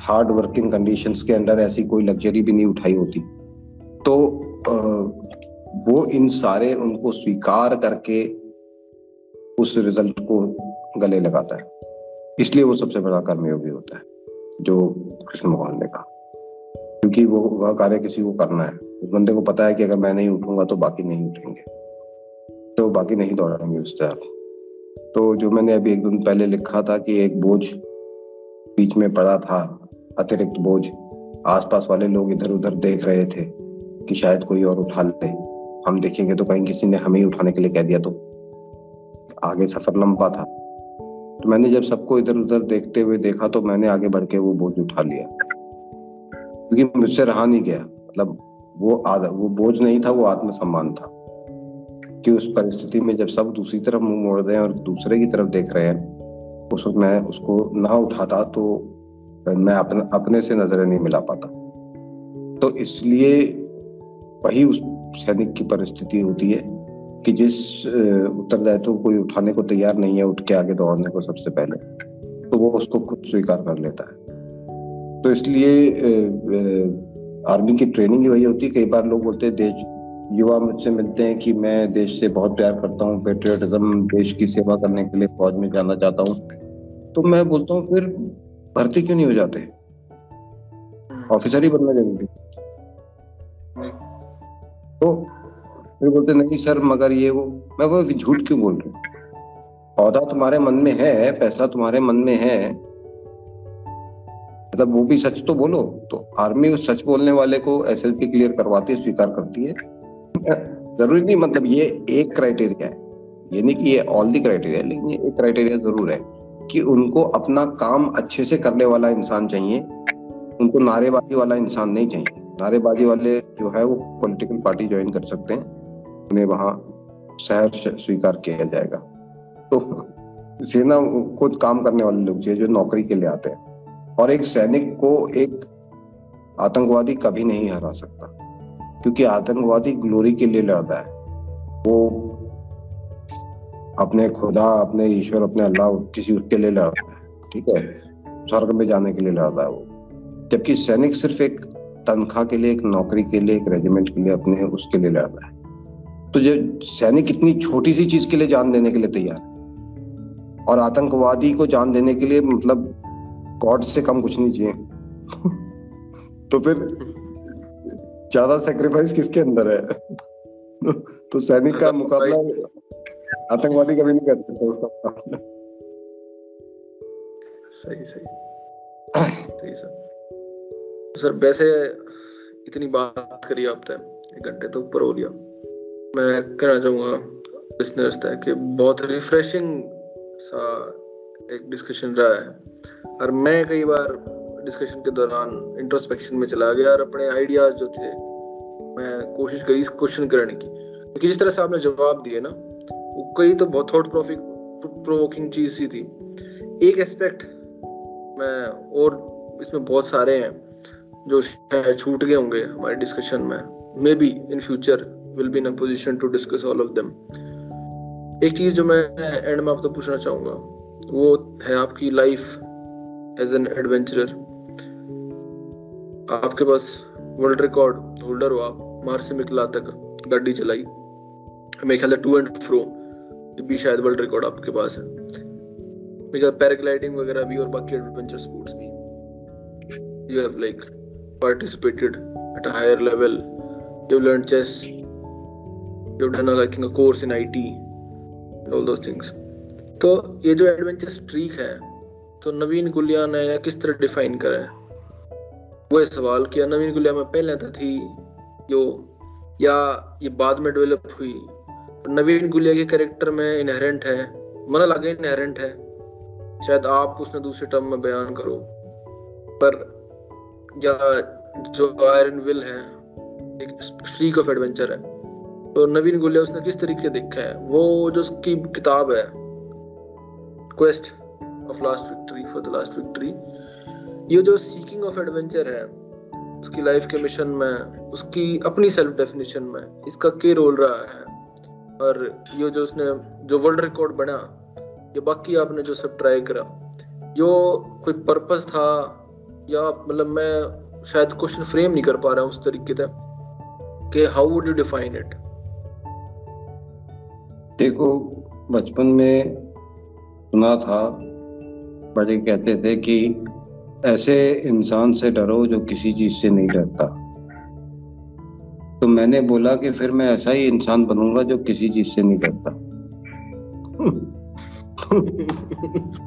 हार्ड वर्किंग कंडीशंस के अंडर ऐसी कोई लग्जरी भी नहीं उठाई होती। तो वो इन सारे उनको स्वीकार करके उस रिज़ल्ट को गले लगाता है। इसलिए वो सबसे बड़ा कर्मयोगी होता है, जो कृष्ण भगवान ने कहा। क्योंकि वो, वह कार्य किसी को करना है। उस बंदे को पता है कि अगर मैं नहीं उठूँगा तो बाकी नहीं उठेंगे। तो बाकी नहीं दौड़ेंगे उस तरफ़। तो जो मैंने अभी एक दिन पहले लिखा था कि एक बोझ बीच में पड़ा था, अतिरिक्त बोझ, आसपास वाले लोग इधर उधर देख रहे थे कि शायद कोई और उठा ले। हम देखेंगे तो कहीं किसी ने हमें ही उठाने के लिए कह दिया तो। आगे सफ़र लंबा था। तो मैंने जब सबको इधर उधर देखते हुए देखा तो मैंने आगे बढ़ के वो बोझ उठा लिया। क्योंकि मुझसे रहा नहीं गया। मतलब वो आधा वो बोझ नहीं था, वो आत्मसम्मान था। कि उस परिस्थिति में जब सब दूसरी तरफ़ मुँह मोड़ रहे हैं और दूसरे की तरफ़ देख रहे हैं, उस वक्त मैं उसको ना उठाता तो मैं अपने अपने से नज़रें नहीं मिला पाता। तो इसलिए वही उस सैनिक की परिस्थिति होती है। कि जिस उत्तरदायित्व को कोई उठाने को तैयार नहीं है उठ के आगे दौड़ने को सबसे पहले तो वो उसको खुद स्वीकार कर लेता है। तो इसलिए आर्मी की ट्रेनिंग ही वही होती है। कई बार लोग बोलते हैं देश युवा मुझसे मिलते हैं कि मैं देश से बहुत प्यार करता हूँ पेट्रियटिज्म देश की सेवा करने के लिए फौज में जाना चाहता हूँ। तो मैं बोलता हूँ फिर भर्ती क्यों नहीं हो जाते? ऑफिसर ही बनना ज़रूरी तो फिर बोलते, नहीं सर, मगर ये वो। मैं वो झूठ क्यों बोल रहा हूँ? पौधा तुम्हारे मन में है, पैसा तुम्हारे मन में है। मतलब वो भी सच तो बोलो तो आर्मी उस सच बोलने वाले को एसएलपी क्लियर करवाती है, स्वीकार करती है। ज़रूरी नहीं मतलब ये एक क्राइटेरिया है। ये नहीं कि ये ऑल दी क्राइटेरिया लेकिन ये एक क्राइटेरिया ज़रूर है कि उनको अपना काम अच्छे से करने वाला इंसान चाहिए। उनको नारेबाजी वाला इंसान नहीं चाहिए। नारेबाजी वाले जो है, वो पॉलिटिकल पार्टी ज्वाइन कर सकते हैं। उन्हें वहाँ शहर स्वीकार किया जाएगा। तो सेना खुद काम करने वाले लोग जो नौकरी के लिए आते हैं। और एक सैनिक को एक आतंकवादी कभी नहीं हरा सकता, क्योंकि आतंकवादी ग्लोरी के लिए लड़ता है। वो अपने खुदा, अपने ईश्वर, अपने अल्लाह किसी उसके लिए लड़ता है, ठीक है? स्वर्ग में जाने के लिए लड़ता है वो। जबकि सैनिक सिर्फ़ एक तनख्वाह के लिए, एक नौकरी के लिए, एक रेजिमेंट के लिए अपने उसके लिए लड़ता है। तो जो सैनिक इतनी छोटी सी चीज़ के लिए जान देने के लिए तैयार? है और आतंकवादी को जान देने के लिए मतलब गॉड से कम कुछ नहीं चाहिए। तो फिर ज़्यादा सेक्रीफाइस किसके अंदर है? तो सैनिक का मुकाबला आतंकवादी कभी नहीं कर सकता उसका सही सही। सही सर। सर वैसे इतनी बात करी आपने एक घंटे तो ऊपर हो लिया मैं कहना चाहूँगा लिसनर्स तक कि बहुत रिफ्रेशिंग सा एक डिस्कशन रहा है। और मैं कई बार डिस्कशन के दौरान इंट्रोस्पेक्शन में चला गया और अपने आइडियाज़ जो थे, मैं कोशिश करी इस क्वेश्चन करने की। क्योंकि जिस तरह से आपने जवाब दिए ना, वो कई तो बहुत थॉट प्रोफिक प्रोवोकिंग चीज़ सी थी। एक एस्पेक्ट मैं और इसमें बहुत सारे हैं, जो छूट गए होंगे हमारे डिस्कशन में। Maybe in future will be in a position to discuss all of them एक चीज़ जो मैं एंड में आपसे पूछना चाहूँगा, वो है आपकी लाइफ एज एन एडवेंचरर आपके पास वर्ल्ड रिकॉर्ड होल्डर हो आप मार्च से मिकला तक गाड़ी चलाई। मेरे ख्याल टू एंड फ्रो भी शायद वर्ल्ड रिकॉर्ड आपके पास है। मेरे ख्याल पैराग्लाइडिंग वगैरह भी और बाकी एडवेंचर स्पोर्ट्स भी। You have like at a higher level. You've learned chess you've done a, like a course in IT and all those things. तो ये जो एडवेंचर स्ट्रीक है तो नवीन गुलिया ने किस तरह डिफाइन करा है? वो सवाल किया नवीन गुलिया में पहले तो थी जो या ये बाद में डेवलप हुई? नवीन गुलिया के कैरेक्टर में इनहेरेंट है मन लगे इनहेरेंट है शायद आप उसने दूसरे टर्म में बयान करो। पर या जो आयरन विल है एक स्ट्रीक ऑफ़ एडवेंचर है। तो नवीन गुलिया उसने किस तरीके देखा है? वो जो उसकी किताब है quest of last victory for the last victory ये जो सीकिंग ऑफ़ एडवेंचर है, उसकी लाइफ के मिशन में, उसकी अपनी सेल्फ डेफिनेशन में, इसका क्या रोल रहा है। और ये जो उसने, जो वर्ल्ड रिकॉर्ड बना, ये बाकी आपने जो सब ट्राई करा, यो कोई पर्पस था, या मतलब मैं शायद क्वेश्चन फ्रेम नहीं कर पा रहा हूँ उस तरीके से, कि how would you define it देखो बचपन में सुना था। बड़े कहते थे कि ऐसे इंसान से डरो जो किसी चीज़ से नहीं डरता। तो मैंने बोला कि फिर मैं ऐसा ही इंसान बनूँगा जो किसी चीज़ से नहीं डरता।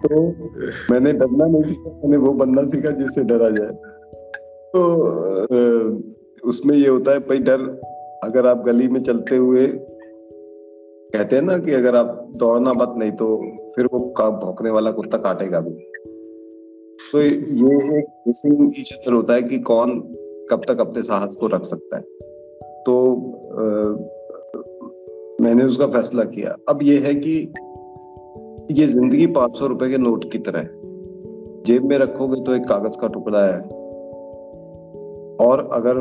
तो मैंने डरना नहीं सीखा मैंने वो बनना सीखा जिससे डरा जाए। तो उसमें ये होता है, भाई डर अगर आप गली में चलते हुए कहते हैं ना कि अगर आप दौड़ना मत नहीं तो फिर वो भौंकने वाला कुत्ता काटेगा भी। तो ये एक ईच होता है कि कौन कब तक अपने साहस को रख सकता है। तो आ, मैंने उसका फैसला किया। अब ये है कि ये ज़िंदगी पाँच सौ रुपए के नोट की तरह जेब में रखोगे तो एक कागज़ का टुकड़ा है। और अगर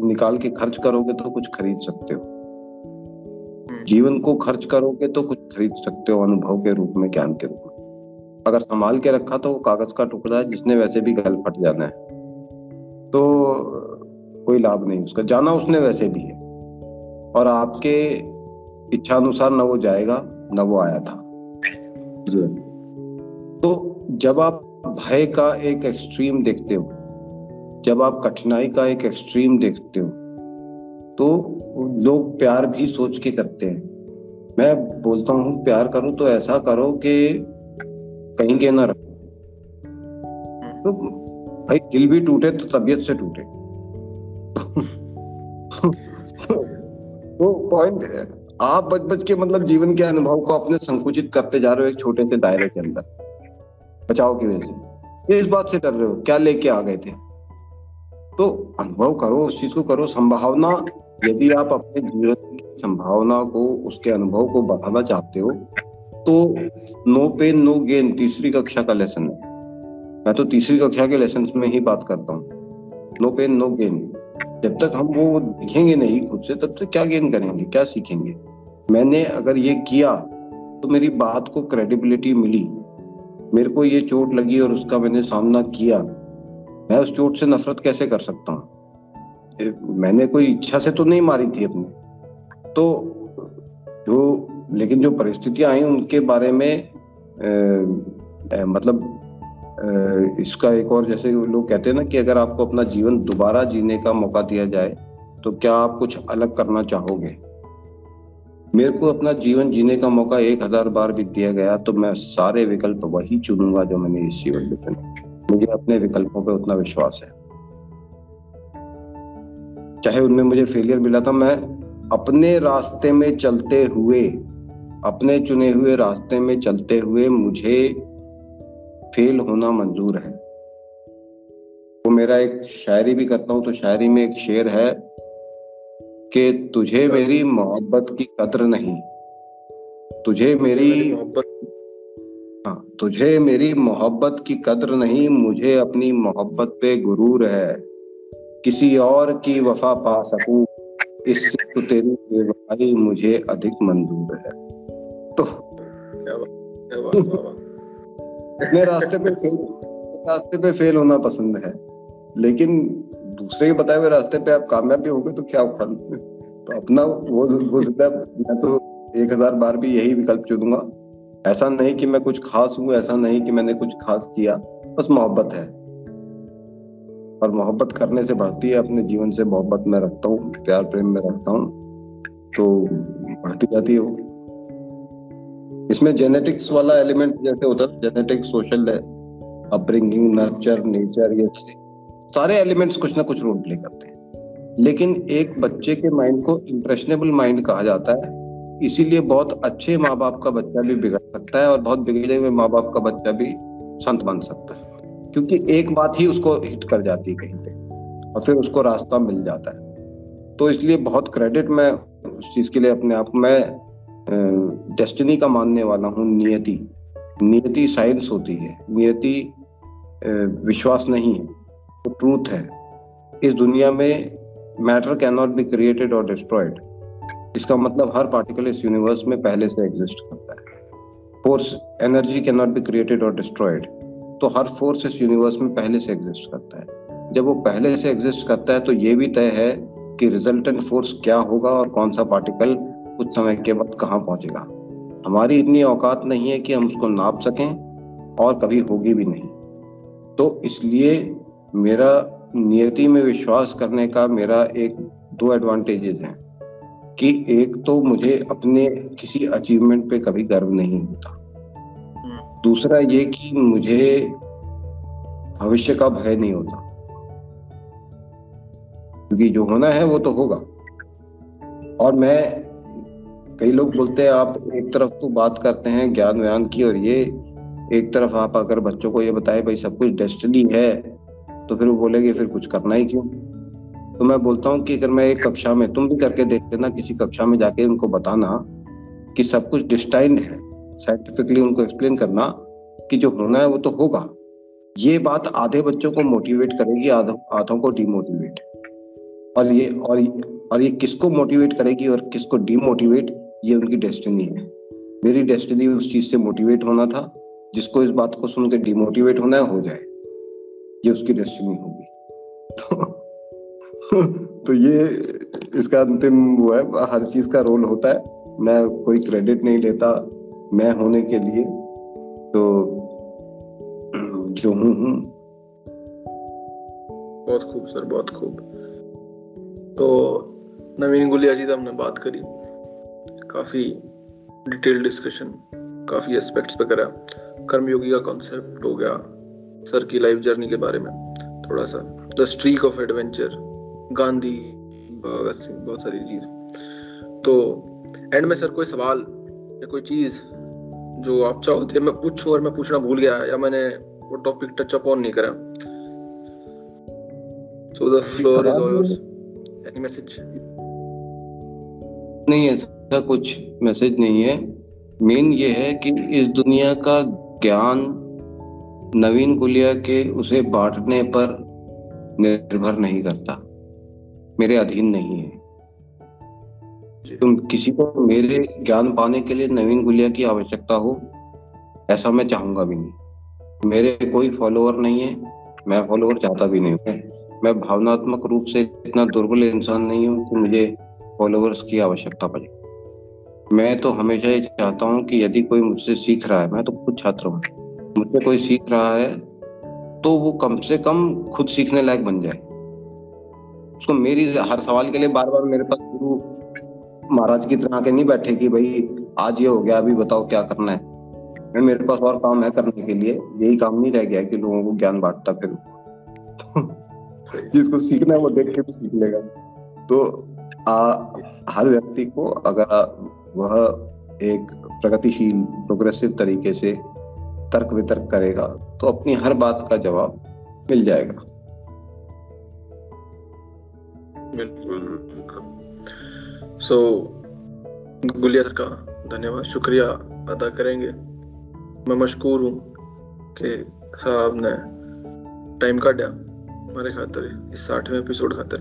निकाल के खर्च करोगे तो कुछ खरीद सकते हो। जीवन को खर्च करोगे तो कुछ खरीद सकते हो अनुभव के रूप में, ज्ञान के रूप में। अगर संभाल के रखा तो कागज़ का टुकड़ा है, जिसने वैसे भी गल फट जाना है। तो कोई लाभ नहीं उसका, जाना उसने वैसे भी है। और आपके इच्छा अनुसार न वो जाएगा, न वो आया था। तो जब आप भय का एक एक्सट्रीम देखते हो जब आप कठिनाई का एक एक्सट्रीम देखते हो तो लोग प्यार भी सोच के करते हैं। मैं बोलता हूँ, प्यार करो तो ऐसा करो कि कहीं के ना रखो तो भाई, दिल भी टूटे तो तबीयत से टूटे। वो पॉइंट आप बच बच के मतलब जीवन के अनुभव को अपने संकुचित करते जा रहे हो एक छोटे से दायरे के अंदर। बचाव की वजह से। इस बात से डर रहे हो, क्या लेके आ गए थे? तो अनुभव करो, उस चीज़ को करो। संभावना, यदि आप अपने जीवन की संभावना को, उसके अनुभव को बढ़ाना चाहते हो तो नो पेन, नो गेन तीसरी कक्षा का लेसन है। मैं तो तीसरी कक्षा के लेसन में ही बात करता हूँ। नो पेन, नो गेन जब तक हम वो दिखेंगे नहीं खुद से, तब तक क्या गेन करेंगे, क्या सीखेंगे? मैंने अगर ये किया तो मेरी बात को क्रेडिबिलिटी मिली। मेरे को ये चोट लगी और उसका मैंने सामना किया। मैं उस चोट से नफरत कैसे कर सकता हूँ? मैंने कोई इच्छा से तो नहीं मारी थी अपने। तो जो लेकिन जो परिस्थितियाँ आई उनके बारे में ए, मतलब ए, इसका एक और जैसे लोग कहते हैं ना कि अगर आपको अपना जीवन दोबारा जीने का मौका दिया जाए तो क्या आप कुछ अलग करना चाहोगे? मेरे को अपना जीवन जीने का मौका एक हज़ार बार भी दिया गया तो मैं सारे विकल्प वही चुनूँगा जो मैंने इस जीवन में चुने। मुझे अपने विकल्पों पे उतना विश्वास है। चाहे उनमें मुझे फेलियर मिला था, मैं अपने रास्ते में चलते हुए, अपने चुने हुए रास्ते में चलते हुए मुझे फेल होना मंजूर है। वो मेरा एक शायरी भी करता हूँ तो शायरी में एक शेर है कि, तुझे मेरी मोहब्बत की कद्र नहीं। तुझे मेरी हाँ तुझे मेरी मोहब्बत की कद्र नहीं मुझे अपनी मोहब्बत पे गुरूर है। किसी और की वफा पा सकूँ इससे तो तेरी बेवफाई मुझे अधिक मंजूर है। तो अपने रास्ते पे फेल रास्ते पे फेल होना पसंद है लेकिन दूसरे के बताए हुए रास्ते पे आप कामयाब भी होगे तो क्या फल? तो अपना वो वो मैं तो एक हज़ार बार भी यही विकल्प चुनूँगा। ऐसा नहीं कि मैं कुछ खास हूँ, ऐसा नहीं कि मैंने कुछ खास किया। बस मोहब्बत है। और मोहब्बत करने से बढ़ती है, अपने जीवन से मोहब्बत में रखता हूँ, प्यार प्रेम में रखता हूँ तो बढ़ती जाती है वो। इसमें जेनेटिक्स वाला एलिमेंट जैसे होता है genetics social upbringing nurture nature ये सारे सारे एलिमेंट्स कुछ ना कुछ रोल प्ले करते हैं। लेकिन एक बच्चे के माइंड को इम्प्रेशनेबल माइंड कहा जाता है। इसीलिए बहुत अच्छे माँ बाप का बच्चा भी बिगड़ सकता है और बहुत बिगड़े हुए माँ बाप का बच्चा भी संत बन सकता है। क्योंकि एक बात ही उसको हिट कर जाती है कहीं पे और फिर उसको रास्ता मिल जाता है। तो इसलिए बहुत क्रेडिट मैं उस चीज़ के लिए अपने आप में डेस्टिनी का मानने वाला हूँ, नियति। नियति साइंस होती है। नियति विश्वास नहीं है तो ट्रूथ है। इस दुनिया में matter can not be created और डिस्ट्रॉयड इसका मतलब हर पार्टिकल इस यूनिवर्स में पहले से एग्जिस्ट करता है। Force energy can not be created और डिस्ट्रॉयड तो हर फोर्स इस यूनिवर्स में पहले से एग्जिस्ट करता है। जब वो पहले से एग्जिस्ट करता है तो ये भी तय है कि रिजल्टेंट फोर्स क्या होगा और कौन सा पार्टिकल कुछ समय के बाद कहाँ पहुंचेगा। हमारी इतनी औकात नहीं है कि हम उसको नाप सकें, और कभी होगी भी नहीं। तो इसलिए मेरा नियति में विश्वास करने का मेरा एक दो एडवांटेजेस हैं। कि एक तो मुझे अपने किसी अचीवमेंट पे कभी गर्व नहीं होता। दूसरा ये कि मुझे भविष्य का भय नहीं होता। क्योंकि जो होना है वो तो होगा। और मैं, कई लोग बोलते हैं, आप एक तरफ़ तो बात करते हैं ज्ञान व्यान की और ये एक तरफ़ आप अगर बच्चों को ये बताए, भाई सब कुछ डेस्टिनी है तो फिर वो बोलेगे, फिर कुछ करना ही क्यों? तो मैं बोलता हूँ कि अगर मैं एक कक्षा में, तुम भी करके देख लेना, किसी कक्षा में जाके उनको बताना कि सब कुछ डिस्टाइंड है। साइंटिफिकली उनको एक्सप्लेन करना कि जो होना है वो तो होगा। ये बात आधे बच्चों को मोटिवेट करेगी, आधों को डिमोटिवेट और ये, और और ये किसको मोटिवेट करेगी और किसको डिमोटिवेट ये उनकी डेस्टिनी है। मेरी डेस्टिनी उस चीज़ से मोटिवेट होना था, जिसको इस बात को सुन के डिमोटिवेट होना है, हो जाए। ये उसकी डेस्टिनी होगी। तो तो ये, इसका अंतिम वो है, हर चीज़ का रोल होता है। मैं कोई क्रेडिट नहीं लेता, मैं होने के लिए। तो जो हूँ हूँ। बहुत खूब, सर, बहुत खूब। तो नवीन गुलिया जी से हमने बात करी। काफ़ी डिटेल डिस्कशन काफ़ी एस्पेक्ट्स पे करा। कर्मयोगी का कॉन्सेप्ट हो गया, सर की लाइफ जर्नी के बारे में। थोड़ा सा the streak of adventure Gandhi, Bhagat Singh, बहुत सारी चीज़। तो एंड में सर कोई सवाल या कोई चीज़ जो आप चाहो थे मैं पूछूँ और मैं पूछना भूल गया या मैंने वो टॉपिक टच अप ऑन नहीं करा। So the floor is all yours any message नहीं ऐसा कुछ मैसेज नहीं है। मेन ये है कि इस दुनिया का ज्ञान नवीन गुलिया के उसे बांटने पर निर्भर नहीं करता। मेरे अधीन नहीं है। तुम किसी को मेरे ज्ञान पाने के लिए नवीन गुलिया की आवश्यकता हो, ऐसा मैं चाहूँगा भी नहीं। मेरे कोई फॉलोअर नहीं है, मैं फॉलोवर चाहता भी नहीं मैं भावनात्मक रूप से इतना दुर्बल इंसान नहीं हूँ कि मुझे फॉलोवर्स की आवश्यकता पड़े। मैं तो हमेशा ये चाहता हूँ कि यदि कोई मुझसे सीख रहा है, मैं तो खुद छात्र हूँ। मुझसे कोई सीख रहा है तो वो कम से कम खुद सीखने लायक बन जाए। उसको मेरी हर सवाल के लिए बार बार मेरे पास गुरु महाराज की तरह के नहीं बैठे कि भाई आज ये हो गया अभी बताओ क्या करना है। मेरे पास और काम है करने के लिए यही काम नहीं रह गया कि लोगों को ज्ञान बांटता फिर। जिसको सीखना है वो देख के भी सीख लेगा। तो आ, हर व्यक्ति को अगर वह एक प्रगतिशील प्रोग्रेसिव तरीके से तर्क वितर्क करेगा तो अपनी हर बात का जवाब मिल जाएगा। सो गुलिया सर का धन्यवाद, शुक्रिया अदा करेंगे। मैं मशकूर हूँ कि साहब ने टाइम काटा हमारे खातर, इस साठवें एपिसोड खातर।